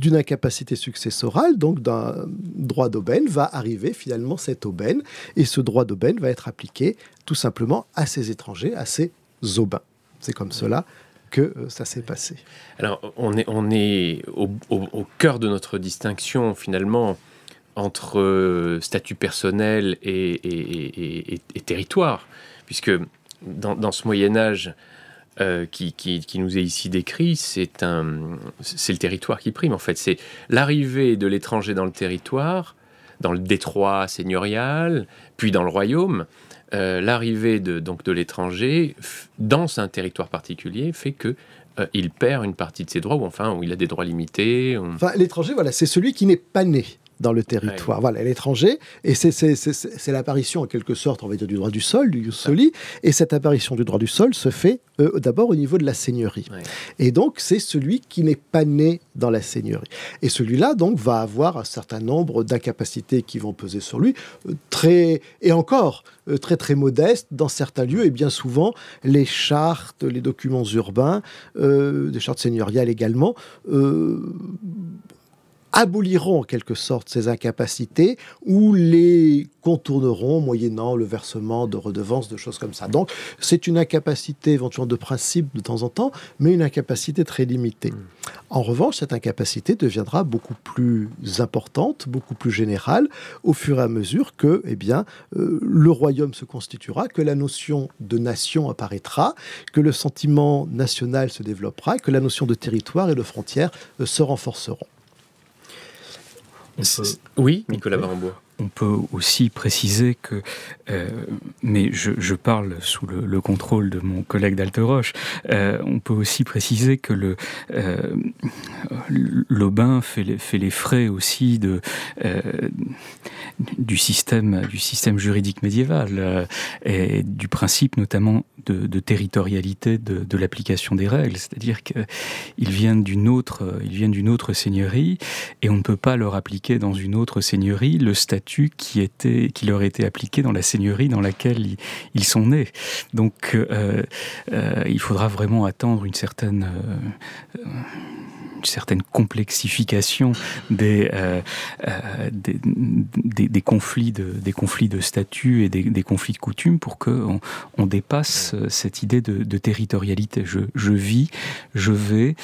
d'une incapacité successorale, donc d'un droit d'aubaine, va arriver finalement cette aubaine, et ce droit d'aubaine va être appliqué tout simplement à ces étrangers, à ces aubains. C'est comme cela que euh, ça s'est passé. Alors, on est, on est au, cœur de notre distinction, finalement, entre euh, statut personnel et, et- territoire, puisque dans ce Moyen Âge euh, qui, nous est ici décrit, c'est le territoire qui prime, en fait. C'est l'arrivée de l'étranger dans le territoire, dans le détroit seigneurial, puis dans le royaume. Euh, l'arrivée de, donc de l'étranger dans un territoire particulier fait que euh, il perd une partie de ses droits, ou enfin, où il a des droits limités. Enfin, l'étranger, voilà, c'est celui qui n'est pas né dans le territoire. Voilà, l'étranger, et c'est- l'apparition en quelque sorte, on va dire, du droit du sol, du jus soli, et cette apparition du droit du sol se fait euh, d'abord au niveau de la seigneurie. Ouais. Et donc, c'est celui qui n'est pas né dans la seigneurie. Et celui-là, donc, va avoir un certain nombre d'incapacités qui vont peser sur lui, euh, très, et encore, euh, très, très modestes dans certains lieux, et bien souvent, les chartes, les documents urbains, des chartes seigneuriales également, aboliront en quelque sorte ces incapacités ou les contourneront moyennant le versement de redevances, de choses comme ça. Donc c'est une incapacité éventuellement de principe de temps en temps, mais une incapacité très limitée. En revanche, cette incapacité deviendra beaucoup plus importante, beaucoup plus générale, au fur et à mesure que eh bien, euh, le royaume se constituera, que la notion de nation apparaîtra, que le sentiment national se développera, que la notion de territoire et de frontière euh, se renforceront. On peut- C'est- Oui, Nicolas Barambois. On peut aussi préciser que, euh, mais je, parle sous le, le contrôle de mon collègue d'Alteroche, euh, on peut aussi préciser que le euh, l'Aubin fait les, frais aussi de, euh, du, système, du système juridique médiéval et du principe notamment de, territorialité de, l'application des règles, c'est-à-dire qu'ils viennent d'une autre, viennent d'une autre seigneurie et on ne peut pas leur appliquer dans une autre seigneurie le statut qui, était, qui leur était appliqué dans la seigneurie dans laquelle ils, sont nés. Donc euh, euh, il faudra vraiment attendre une certaine, euh, une certaine complexification des, euh, euh, des, des, des conflits de, des conflits de statut et des, des conflits de coutumes pour qu'on on dépasse euh, cette idée de, territorialité. Je, je vis, je vais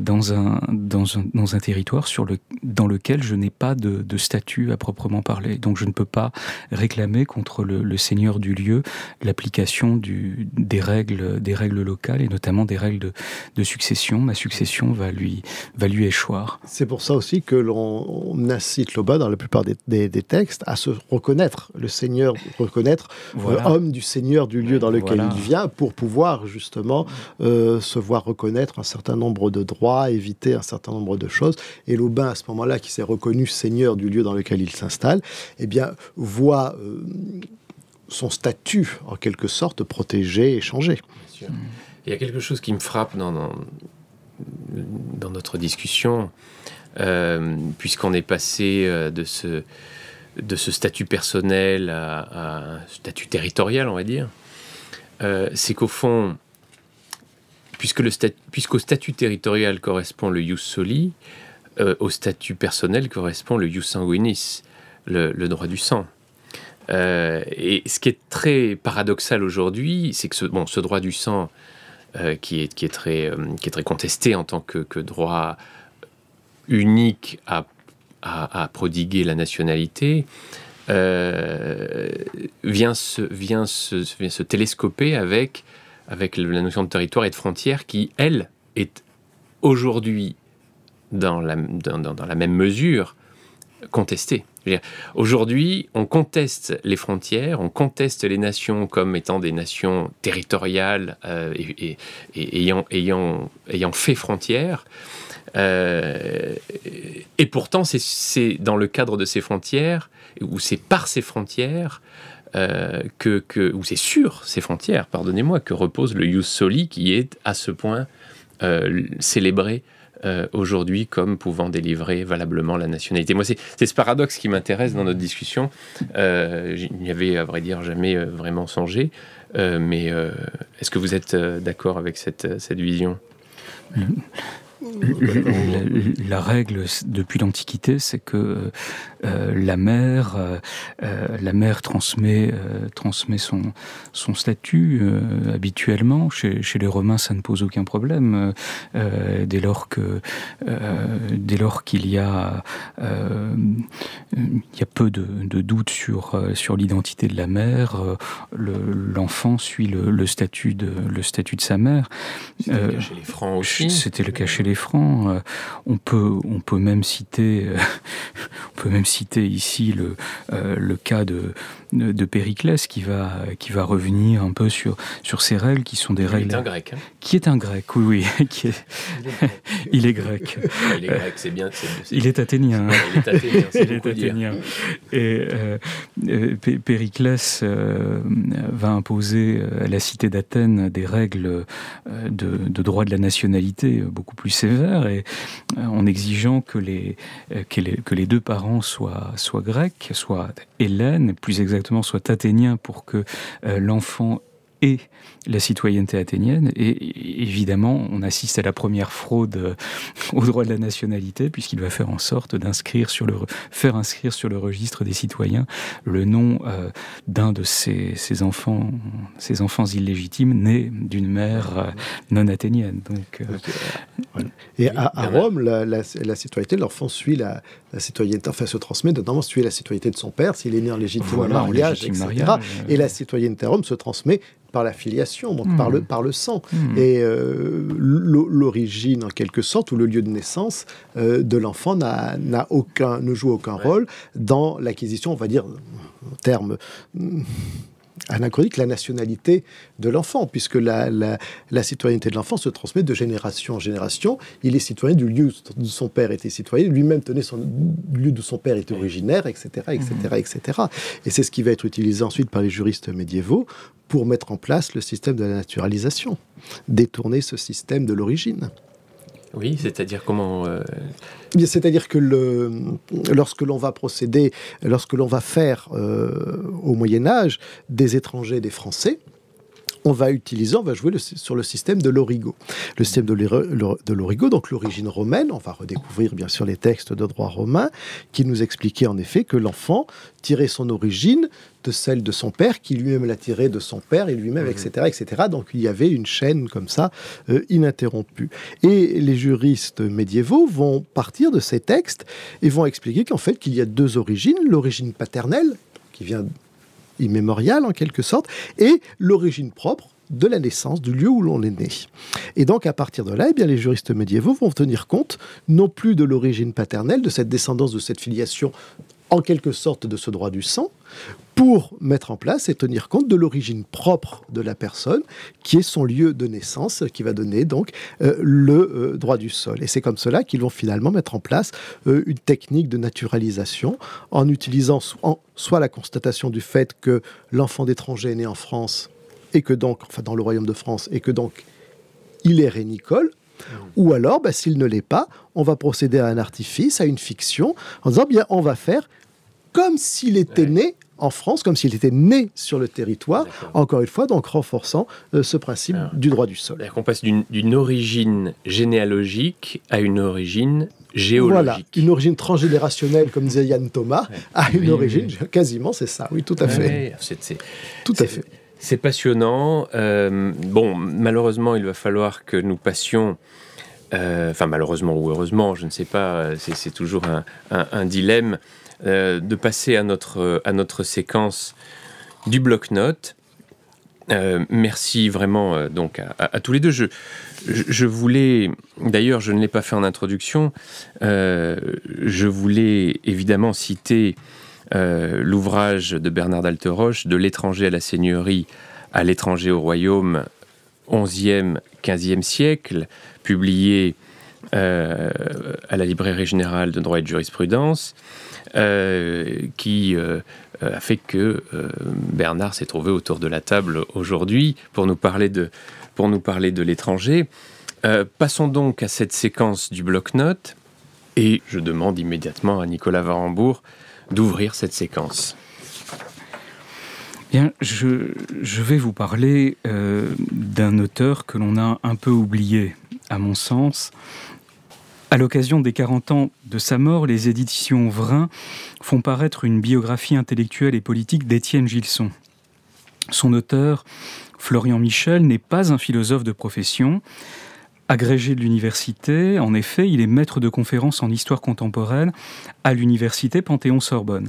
dans, un, dans, un, dans un territoire sur le, dans lequel je n'ai pas de, de statut à proprement parler. Donc je ne peux pas réclamer contre le, le seigneur du lieu l'application du, des, règles, des règles locales et notamment des règles de, de succession. Ma succession va lui, va lui échoir. C'est pour ça aussi que l'on on incite l'Aubin dans la plupart des, des- des textes à se reconnaître, le Seigneur, reconnaître Voilà. euh, homme du Seigneur du lieu dans lequel Voilà. il vient pour pouvoir justement euh, se voir reconnaître un certain nombre de droits, éviter un certain nombre de choses. Et l'Aubin, à ce moment-là, qui s'est reconnu Seigneur du lieu dans lequel il s'installe, eh bien, voit euh, son statut, en quelque sorte, protégé et changé. sûr. Il y a quelque chose qui me frappe dans, dans, dans notre discussion, euh, puisqu'on est passé euh, de ce, de ce statut personnel à, un statut territorial, on va dire. Euh, c'est qu'au fond, puisque le puisqu'au statut territorial correspond le ius soli, au statut personnel correspond le jus sanguinis, le, droit du sang. et ce qui est très paradoxal aujourd'hui, c'est que bon, ce droit du sang, qui, est, qui, est très, qui est très contesté en tant que, droit unique à, prodiguer la nationalité, euh, vient, se, vient, télescoper avec, la notion de territoire et de frontière qui, elle, est aujourd'hui, dans la même mesure, contestée. Aujourd'hui, on conteste les frontières, on conteste les nations comme étant des nations territoriales euh, et, ayant, ayant, ayant fait frontières. Euh, et pourtant, c'est dans le cadre de ces frontières, ou c'est par ces frontières, euh, que, que, ou c'est sur ces frontières, pardonnez-moi, que repose le Ius Soli qui est à ce point euh, aujourd'hui comme pouvant délivrer valablement la nationalité. Moi, c'est ce paradoxe qui m'intéresse dans notre discussion. je n'y avais, à vrai dire, jamais vraiment songé. mais est-ce que vous êtes d'accord avec cette vision? La, règle depuis l'Antiquité, c'est que euh, la mère, euh, euh, la mère transmet, transmet son, son statut habituellement. Chez, chez, les Romains, ça ne pose aucun problème dès lors que dès lors qu'il y a il y a peu de, de doutes sur sur l'identité de la mère, l'enfant suit le, le, statut de le statut de sa mère. C'était le cas chez les Francs aussi. C'était le cas chez les Francs. on peut on peut même citer on peut même citer ici le, euh, le cas de, de Périclès qui va, qui va revenir un peu sur, sur ces règles qui sont des règles. Il est un grec. Hein. Qui est un grec, oui, oui. Qui est... il est grec. il est grec, c'est bien. Il est athénien. Il est athénien, il est athénien. Et euh, euh, Périclès va imposer à la cité d'Athènes des règles de, de, droit de la nationalité beaucoup plus sévères et en exigeant que les, que les, que les deux parents soient, soient grecs, soient hélènes, plus exactement exactement soit athénien pour que euh, l'enfant ait la citoyenneté athénienne. Et évidemment, on assiste à la première fraude euh, au droit de la nationalité, puisqu'il va faire en sorte d'inscrire sur le, faire inscrire sur le registre des citoyens le nom euh, d'un de ses, enfants, ses enfants illégitimes nés d'une mère euh, non athénienne. Donc, Et à, Rome, la, citoyenneté de l'enfant suit la, citoyenneté, enfin se transmet, notamment suit la citoyenneté de son père, s'il est né en légitime mariage, etc. et la citoyenneté à Rome se transmet par la filiation, donc par, le, hmm. par le sang. Hmm. Et euh, l'origine, en quelque sorte, ou le lieu de naissance euh, de l'enfant n'a aucun, ne joue aucun rôle dans l'acquisition, on va dire, en termes anachronique la nationalité de l'enfant, puisque la, la, citoyenneté de l'enfant se transmet de génération en génération. Il est citoyen du lieu où son père était citoyen, lui-même tenait son lieu d'où son père était originaire, etc., etc., etc. Et c'est ce qui va être utilisé ensuite par les juristes médiévaux pour mettre en place le système de la naturalisation, détourner ce système de l'origine. Oui, c'est-à-dire comment euh, C'est-à-dire que lorsque l'on va procéder, lorsque l'on va faire euh, au Moyen Âge des étrangers, des Français, on va utiliser, on va jouer sur le système de l'origo. Le système de l'origo, donc l'origine romaine, on va redécouvrir bien sûr les textes de droit romain qui nous expliquaient en effet que l'enfant tirait son origine de celle de son père, qui lui-même l'a tirée de son père et lui-même, etc., etc. Donc il y avait une chaîne comme ça euh, ininterrompue. Et les juristes médiévaux vont partir de ces textes et vont expliquer qu'en fait qu'il y a deux origines, l'origine paternelle qui vient immémorial en quelque sorte, et l'origine propre de la naissance, du lieu où l'on est né. Et donc à partir de là, eh bien, les juristes médiévaux vont tenir compte non plus de l'origine paternelle, de cette descendance, de cette filiation en quelque sorte de ce droit du sang, pour mettre en place et tenir compte de l'origine propre de la personne, qui est son lieu de naissance, qui va donner donc euh, le euh, droit du sol. Et c'est comme cela qu'ils vont finalement mettre en place euh, une technique de naturalisation en utilisant soit la constatation du fait que l'enfant d'étranger est né en France et que donc, enfin dans le royaume de France, et que donc il est rénicole, ou alors, bah, s'il ne l'est pas, on va procéder à un artifice, à une fiction, en disant, bien, on va faire comme s'il était né en France, comme s'il était né sur le territoire, encore une fois, donc renforçant euh, ce principe du droit du sol. On passe d'une origine généalogique à une origine géologique. Voilà, une origine transgénérationnelle, comme disait Yann Thomas, à une origine, quasiment, c'est ça, oui, tout à fait. tout à fait. C'est passionnant. Euh, bon, malheureusement, il va falloir que nous passions euh, enfin malheureusement ou heureusement, je ne sais pas, c'est toujours un, dilemme, euh, de passer à notre, à notre séquence du bloc-notes. Euh, merci vraiment donc à, tous les deux. Je, voulais, d'ailleurs, je ne l'ai pas fait en introduction, je voulais évidemment citer l'ouvrage de Bernard d'Alteroche, De l'étranger à la seigneurie, à l'étranger au royaume, 11e, 15e siècle, publié euh, à la Librairie générale de droit et de jurisprudence, euh, qui euh, a fait que Bernard s'est trouvé autour de la table aujourd'hui pour nous parler de, de l'étranger. passons donc à cette séquence du bloc-notes et je demande immédiatement à Nicolas Varembourg d'ouvrir cette séquence. Bien, je, je, vais vous parler d'un auteur que l'on a un peu oublié à mon sens. À l'occasion des 40 ans de sa mort, les éditions Vrin font paraître une biographie intellectuelle et politique d'Étienne Gilson. Son auteur, Florian Michel, n'est pas un philosophe de profession. Agrégé de l'université, en effet, il est maître de conférences en histoire contemporaine à l'université Panthéon-Sorbonne.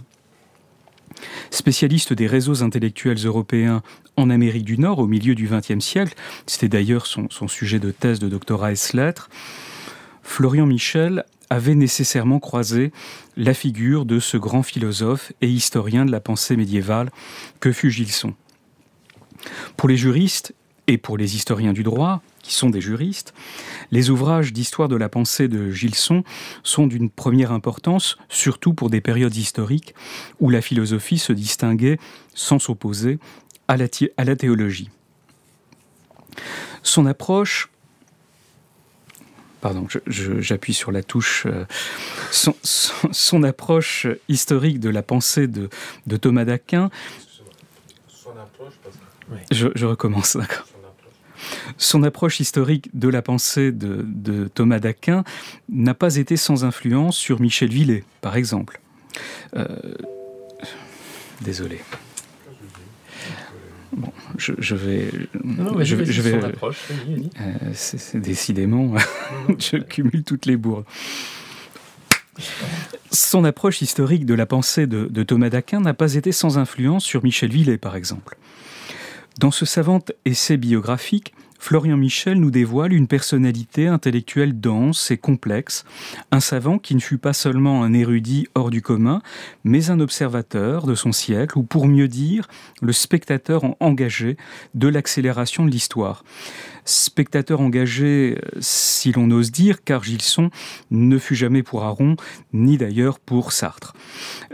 Spécialiste des réseaux intellectuels européens en Amérique du Nord au milieu du XXe siècle, c'était d'ailleurs son, sujet de thèse de doctorat et lettres, Florian Michel avait nécessairement croisé la figure de ce grand philosophe et historien de la pensée médiévale que fut Gilson. Pour les juristes et pour les historiens du droit, qui sont des juristes, les ouvrages d'histoire de la pensée de Gilson sont d'une première importance, surtout pour des périodes historiques où la philosophie se distinguait sans s'opposer à la, théologie. Son approche pardon, j'appuie sur la touche, euh, son, approche historique de la pensée de, Thomas d'Aquin. Son approche, je, je, recommence, d'accord. Son approche historique de la pensée de, Thomas d'Aquin n'a pas été sans influence sur Michel Villet, par exemple. Euh, désolé. Bon, je, vais. je, vais. Euh, c'est décidément, je cumule toutes les bourdes. Son approche historique de la pensée de, de Thomas d'Aquin n'a pas été sans influence sur Michel Villet, par exemple. Dans ce savant essai biographique, Florian Michel nous dévoile une personnalité intellectuelle dense et complexe, un savant qui ne fut pas seulement un érudit hors du commun, mais un observateur de son siècle, ou pour mieux dire, le spectateur engagé de l'accélération de l'histoire spectateur engagé, si l'on ose dire, car Gilson ne fut jamais pour Aron, ni d'ailleurs pour Sartre.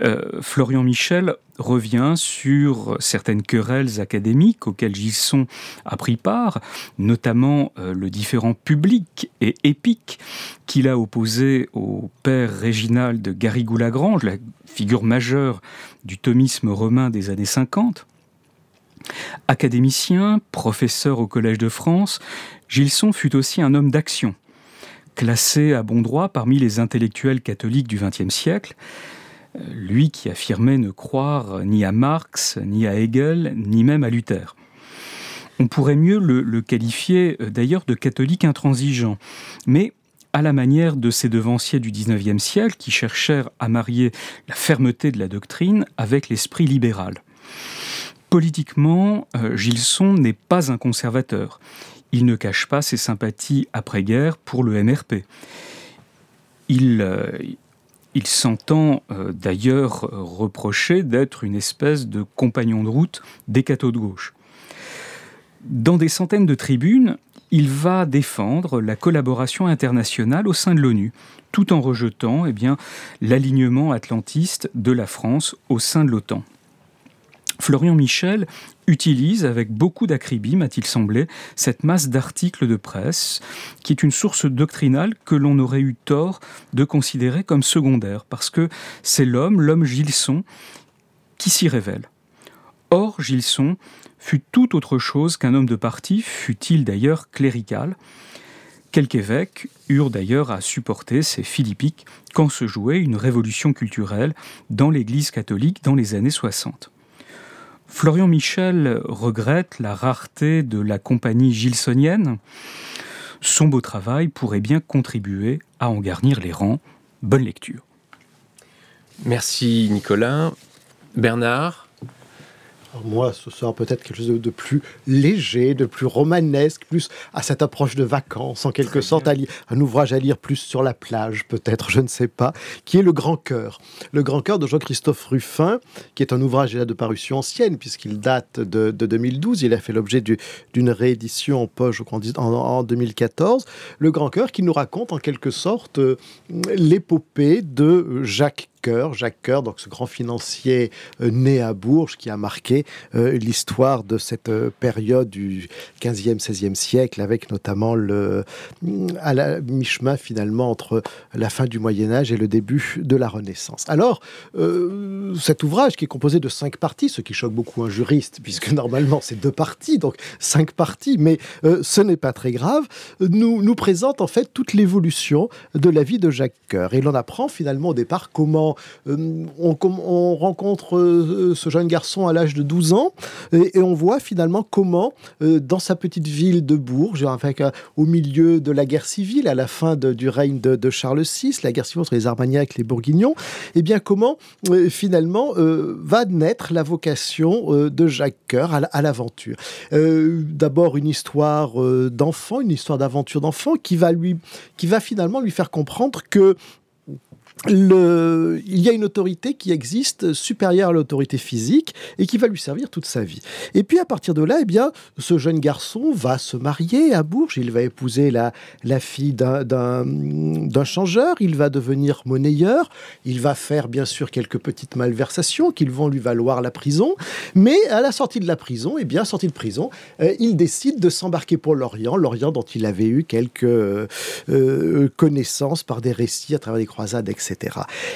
Euh, Florian Michel revient sur certaines querelles académiques auxquelles Gilson a pris part, notamment euh, le différent public et épique qu'il a opposé au père Réginal de Garrigou-Lagrange, la figure majeure du thomisme romain des années 50. Académicien, professeur au Collège de France, Gilson fut aussi un homme d'action. Classé à bon droit parmi les intellectuels catholiques du XXe siècle, lui qui affirmait ne croire ni à Marx, ni à Hegel, ni même à Luther. On pourrait mieux le, qualifier euh, d'ailleurs de catholique intransigeant, mais à la manière de ces devanciers du XIXe siècle qui cherchèrent à marier la fermeté de la doctrine avec l'esprit libéral. Politiquement, euh, Gilson n'est pas un conservateur. Il ne cache pas ses sympathies après-guerre pour le MRP. Il, euh, il s'entend euh, d'ailleurs reprocher d'être une espèce de compagnon de route des cathos de gauche. Dans des centaines de tribunes, il va défendre la collaboration internationale au sein de l'ONU, tout en rejetant eh l'alignement atlantiste de la France au sein de l'OTAN. Florian Michel utilise avec beaucoup d'acribie, m'a-t-il semblé, cette masse d'articles de presse qui est une source doctrinale que l'on aurait eu tort de considérer comme secondaire, parce que c'est l'homme, l'homme Gilson, qui s'y révèle. Or, Gilson fut tout autre chose qu'un homme de parti, fut-il d'ailleurs clérical. Quelques évêques eurent d'ailleurs à supporter ces philippiques quand se jouait une révolution culturelle dans l'Église catholique dans les années 60. Florian Michel regrette la rareté de la compagnie gilsonienne. Son beau travail pourrait bien contribuer à en garnir les rangs. Bonne lecture. Merci Nicolas. Bernard moi, ce sera peut-être quelque chose de, plus léger, de plus romanesque, plus à cette approche de vacances, en quelque sorte, un ouvrage à lire plus sur la plage, peut-être, je ne sais pas, qui est Le Grand Cœur. Le Grand Cœur de Jean-Christophe Ruffin, qui est un ouvrage de parution ancienne, puisqu'il date de, 2012. Il a fait l'objet d'une réédition en poche en, en 2014. Le Grand Cœur qui nous raconte en quelque sorte euh, l'épopée de Jacques Jacques Coeur, donc ce grand financier euh, né à Bourges qui a marqué euh, l'histoire de cette euh, période du 15e, 16e siècle, avec notamment le, à la mi-chemin finalement entre la fin du Moyen Âge et le début de la Renaissance. Alors, cet ouvrage qui est composé de cinq parties, ce qui choque beaucoup un juriste, puisque normalement c'est deux parties, donc cinq parties, mais ce n'est pas très grave, nous, nous présente en fait toute l'évolution de la vie de Jacques Coeur. Et l'on apprend finalement au départ comment euh, on, rencontre euh, ce jeune garçon à l'âge de 12 ans et, on voit finalement comment, euh, dans sa petite ville de Bourges, au milieu de la guerre civile, à la fin du règne de, Charles VI, la guerre civile entre les Armagnacs et les Bourguignons, et eh bien comment finalement va naître la vocation de Jacques Coeur à, l'aventure. D'abord une histoire d'enfant, une histoire d'aventure d'enfant qui va lui, qui va finalement lui faire comprendre que il y a une autorité qui existe supérieure à l'autorité physique et qui va lui servir toute sa vie. Et puis à partir de là, eh bien, ce jeune garçon va se marier à Bourges, il va épouser la, la fille d'un changeur, il va devenir monnayeur, il va faire bien sûr quelques petites malversations qui vont lui valoir la prison, mais à la sortie de la prison, eh bien, sortie de prison, euh, il décide de s'embarquer pour l'Orient, l'Orient dont il avait eu quelques euh, connaissances par des récits à travers des croisades, etc.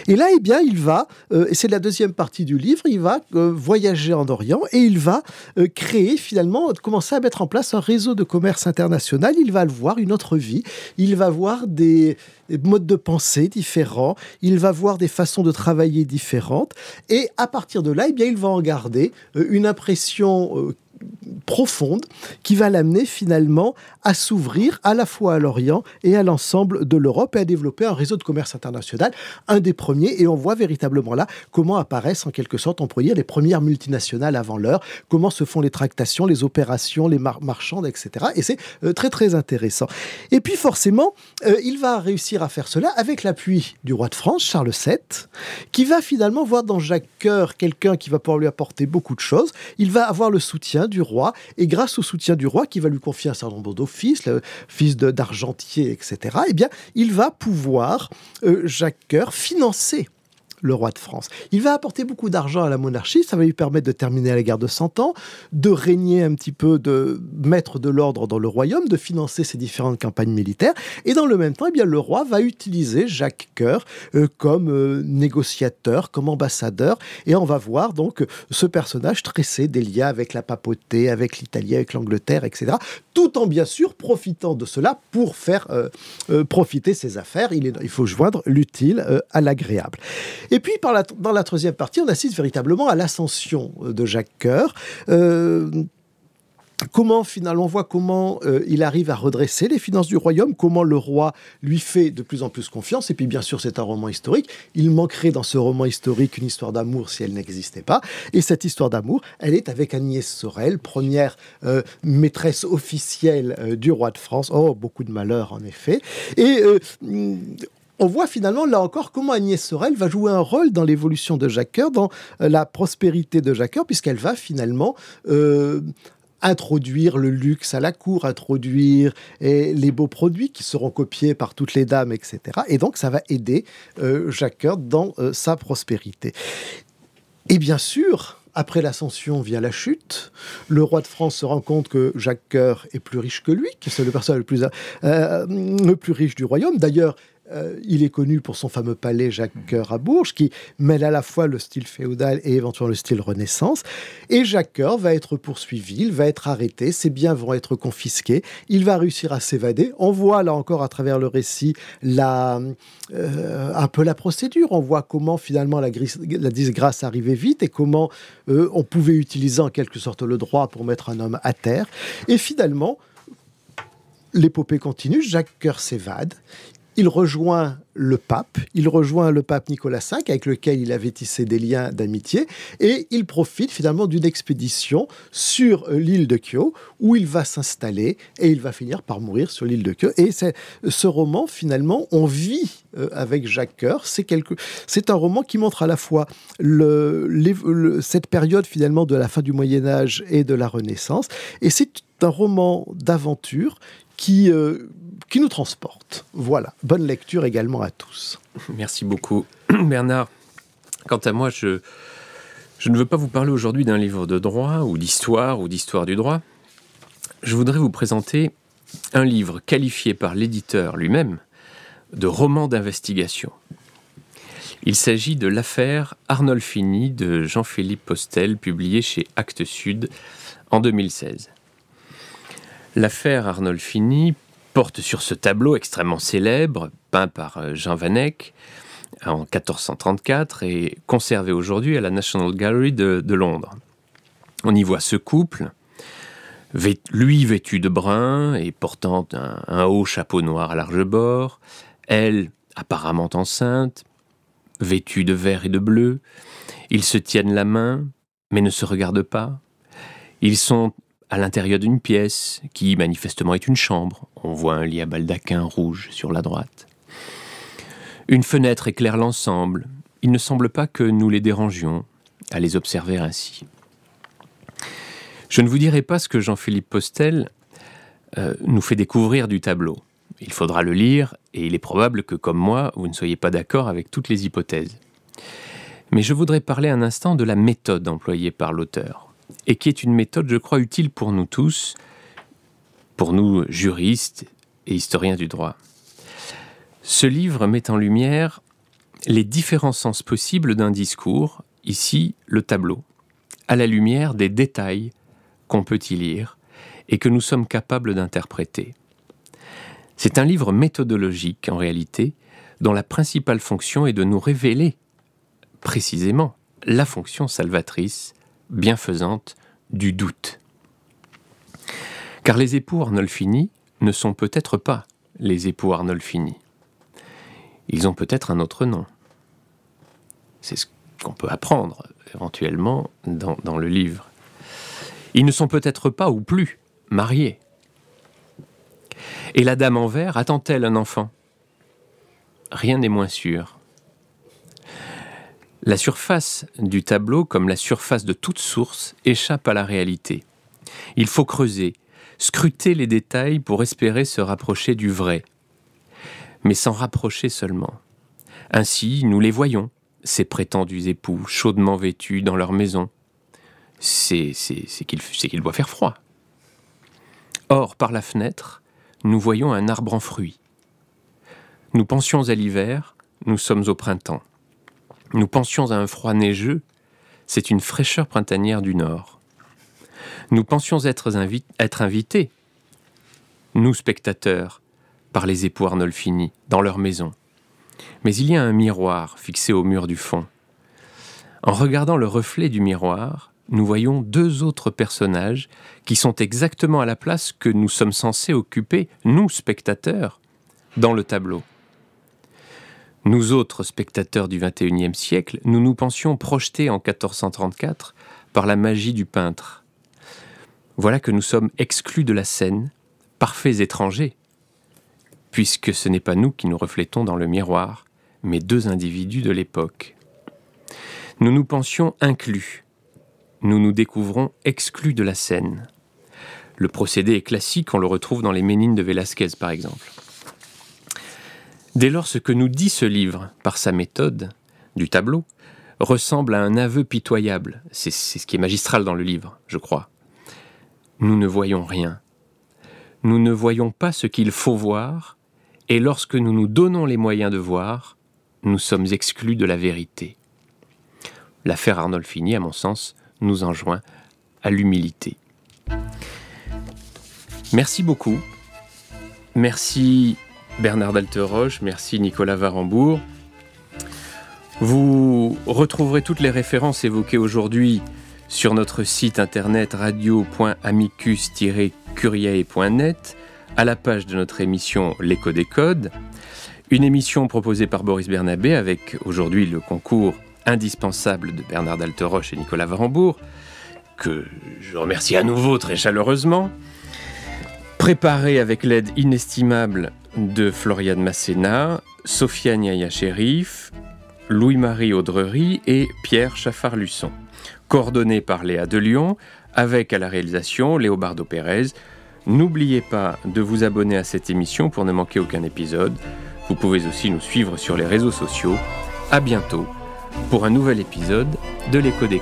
Et là, eh bien, il va, euh, et c'est la deuxième partie du livre, il va euh, voyager en Orient et il va euh, créer finalement, commencer à mettre en place un réseau de commerce international. Il va voir une autre vie, il va voir des, modes de pensée différents, il va voir des façons de travailler différentes, et à partir de là, eh bien, il va en garder une impression profonde qui va l'amener finalement à s'ouvrir à la fois à l'Orient et à l'ensemble de l'Europe et à développer un réseau de commerce international, un des premiers. Et on voit véritablement là comment apparaissent en quelque sorte, on pourrait dire, les premières multinationales avant l'heure, comment se font les tractations, les opérations, les marchandes, etc. Et c'est euh, très très intéressant. Et puis forcément, euh, il va réussir à faire cela avec l'appui du roi de France, Charles VII, qui va finalement voir dans Jacques Coeur quelqu'un qui va pouvoir lui apporter beaucoup de choses. Il va avoir le soutien du roi et grâce au soutien du roi qui va lui confier un certain nombre d'offices, le fils d'argentier, etc., eh bien, il va pouvoir, euh, Jacques Coeur, financer le roi de France. Il va apporter beaucoup d'argent à la monarchie, ça va lui permettre de terminer la guerre de Cent Ans, de régner un petit peu, de mettre de l'ordre dans le royaume, de financer ses différentes campagnes militaires, et dans le même temps, eh bien, le roi va utiliser Jacques Coeur euh, comme euh, négociateur, comme ambassadeur, et on va voir donc ce personnage tresser des liens avec la papauté, avec l'Italie, avec l'Angleterre, etc., tout en bien sûr profitant de cela pour faire euh, profiter ses affaires. Il, est, il faut joindre l'utile à l'agréable. Puis, dans la troisième partie, on assiste véritablement à l'ascension euh, de Jacques Coeur. Euh, comment finalement on voit comment euh, il arrive à redresser les finances du royaume, comment le roi lui fait de plus en plus confiance. Et puis bien sûr, c'est un roman historique. Il manquerait dans ce roman historique une histoire d'amour si elle n'existait pas. Et cette histoire d'amour, elle est avec Agnès Sorel, première maîtresse officielle du roi de France. Oh, beaucoup de malheur en effet. Et on voit finalement, là encore, comment Agnès Sorel va jouer un rôle dans l'évolution de Jacques Coeur, dans euh, la prospérité de Jacques Coeur, puisqu'elle va finalement euh, introduire le luxe à la cour, introduire les beaux produits qui seront copiés par toutes les dames, etc. Et donc, ça va aider euh, Jacques Coeur dans sa prospérité. Et bien sûr, après l'ascension vient la chute. Le roi de France se rend compte que Jacques Coeur est plus riche que lui, que c'est le personnage le plus, le plus riche du royaume. D'ailleurs, euh, il est connu pour son fameux palais Jacques Coeur à Bourges, qui mêle à la fois le style féodal et éventuellement le style Renaissance. Et Jacques Coeur va être poursuivi, il va être arrêté, ses biens vont être confisqués, il va réussir à s'évader. On voit là encore à travers le récit la, euh, un peu la procédure. On voit comment finalement la, disgrâce arrivait vite et comment euh, on pouvait utiliser en quelque sorte le droit pour mettre un homme à terre. Et finalement, l'épopée continue, Jacques Coeur s'évade, il rejoint le pape, il rejoint le pape Nicolas V avec lequel il avait tissé des liens d'amitié et il profite finalement d'une expédition sur euh, l'île de Kyo où il va s'installer et il va finir par mourir sur l'île de Kyo. Et ce roman finalement, on vit euh, avec Jacques Coeur. C'est quelque... un roman qui montre à la fois le, cette période finalement de la fin du Moyen Âge et de la Renaissance et c'est un roman d'aventure qui, euh, qui nous transporte. Voilà, bonne lecture également à tous. Merci beaucoup Bernard. Quant à moi, je, je ne veux pas vous parler aujourd'hui d'un livre de droit ou d'histoire ou d'histoire du droit. Je voudrais vous présenter un livre qualifié par l'éditeur lui-même de roman d'investigation. Il s'agit de l'affaire Arnolfini de Jean-Philippe Postel, publié chez Actes Sud en 2016. L'affaire Arnolfini porte sur ce tableau extrêmement célèbre, peint par euh, Jean Van Eyck en 1434 et conservé aujourd'hui à la National Gallery de, Londres. On y voit ce couple, lui vêtu de brun et portant un, haut chapeau noir à large bord, elle apparemment enceinte, vêtue de vert et de bleu. Ils se tiennent la main, mais ne se regardent pas. Ils sont à l'intérieur d'une pièce qui manifestement est une chambre. On voit un lit à baldaquin rouge sur la droite. Une fenêtre éclaire l'ensemble. Il ne semble pas que nous les dérangions à les observer ainsi. Je ne vous dirai pas ce que Jean-Philippe Postel euh, nous fait découvrir du tableau. Il faudra le lire et il est probable que, comme moi, vous ne soyez pas d'accord avec toutes les hypothèses. Mais je voudrais parler un instant de la méthode employée par l'auteur et qui est une méthode, je crois, utile pour nous tous, pour nous juristes et historiens du droit. Ce livre met en lumière les différents sens possibles d'un discours, ici le tableau, à la lumière des détails qu'on peut y lire et que nous sommes capables d'interpréter. C'est un livre méthodologique en réalité, dont la principale fonction est de nous révéler précisément la fonction salvatrice bienfaisante du doute. Car les époux Arnolfini ne sont peut-être pas les époux Arnolfini. Ils ont peut-être un autre nom. C'est ce qu'on peut apprendre éventuellement dans, dans le livre. Ils ne sont peut-être pas ou plus mariés. Et la dame en vert attend-elle un enfant? Rien n'est moins sûr. La surface du tableau, comme la surface de toute source, échappe à la réalité. Il faut creuser, scruter les détails pour espérer se rapprocher du vrai. Mais s'en rapprocher seulement. Ainsi, nous les voyons, ces prétendus époux, chaudement vêtus dans leur maison. C'est qu'il doit faire froid. Or, par la fenêtre, nous voyons un arbre en fruits. Nous pensions à l'hiver, nous sommes au printemps. Nous pensions à un froid neigeux, c'est une fraîcheur printanière du nord. Nous pensions être, invités, nous spectateurs, par les époux Arnolfini, dans leur maison. Mais il y a un miroir fixé au mur du fond. En regardant le reflet du miroir, nous voyons deux autres personnages qui sont exactement à la place que nous sommes censés occuper, nous spectateurs, dans le tableau. Nous autres spectateurs du XXIe siècle, nous nous pensions projetés en 1434 par la magie du peintre. Voilà que nous sommes exclus de la scène, parfaits étrangers, puisque ce n'est pas nous qui nous reflétons dans le miroir, mais deux individus de l'époque. Nous nous pensions inclus, nous nous découvrons exclus de la scène. Le procédé est classique, on le retrouve dans les Ménines de Velázquez par exemple. Dès lors, ce que nous dit ce livre, par sa méthode, du tableau, ressemble à un aveu pitoyable. C'est ce qui est magistral dans le livre, je crois. Nous ne voyons rien. Nous ne voyons pas ce qu'il faut voir, Et lorsque nous nous donnons les moyens de voir, nous sommes exclus de la vérité. L'affaire Arnolfini, à mon sens, nous enjoint à l'humilité. Merci beaucoup. Merci Bernard Dalteroche, merci Nicolas Varembourg. Vous retrouverez toutes les références évoquées aujourd'hui sur notre site internet radio.amicus-curiae.net à la page de notre émission L'écho des codes, une émission proposée par Boris Bernabé avec aujourd'hui le concours indispensable de Bernard Dalteroche et Nicolas Varembourg, que je remercie à nouveau très chaleureusement, préparé avec l'aide inestimable de Floriane Masséna, Sophia Niaya Chérif, Louis-Marie Audrery et Pierre Chaffard-Luçon. Coordonné par Léa de Lyon, avec à la réalisation Léobardo Pérez, N'oubliez pas de vous abonner à cette émission pour ne manquer aucun épisode. Vous pouvez aussi nous suivre sur les réseaux sociaux. À bientôt pour un nouvel épisode de l'écho des.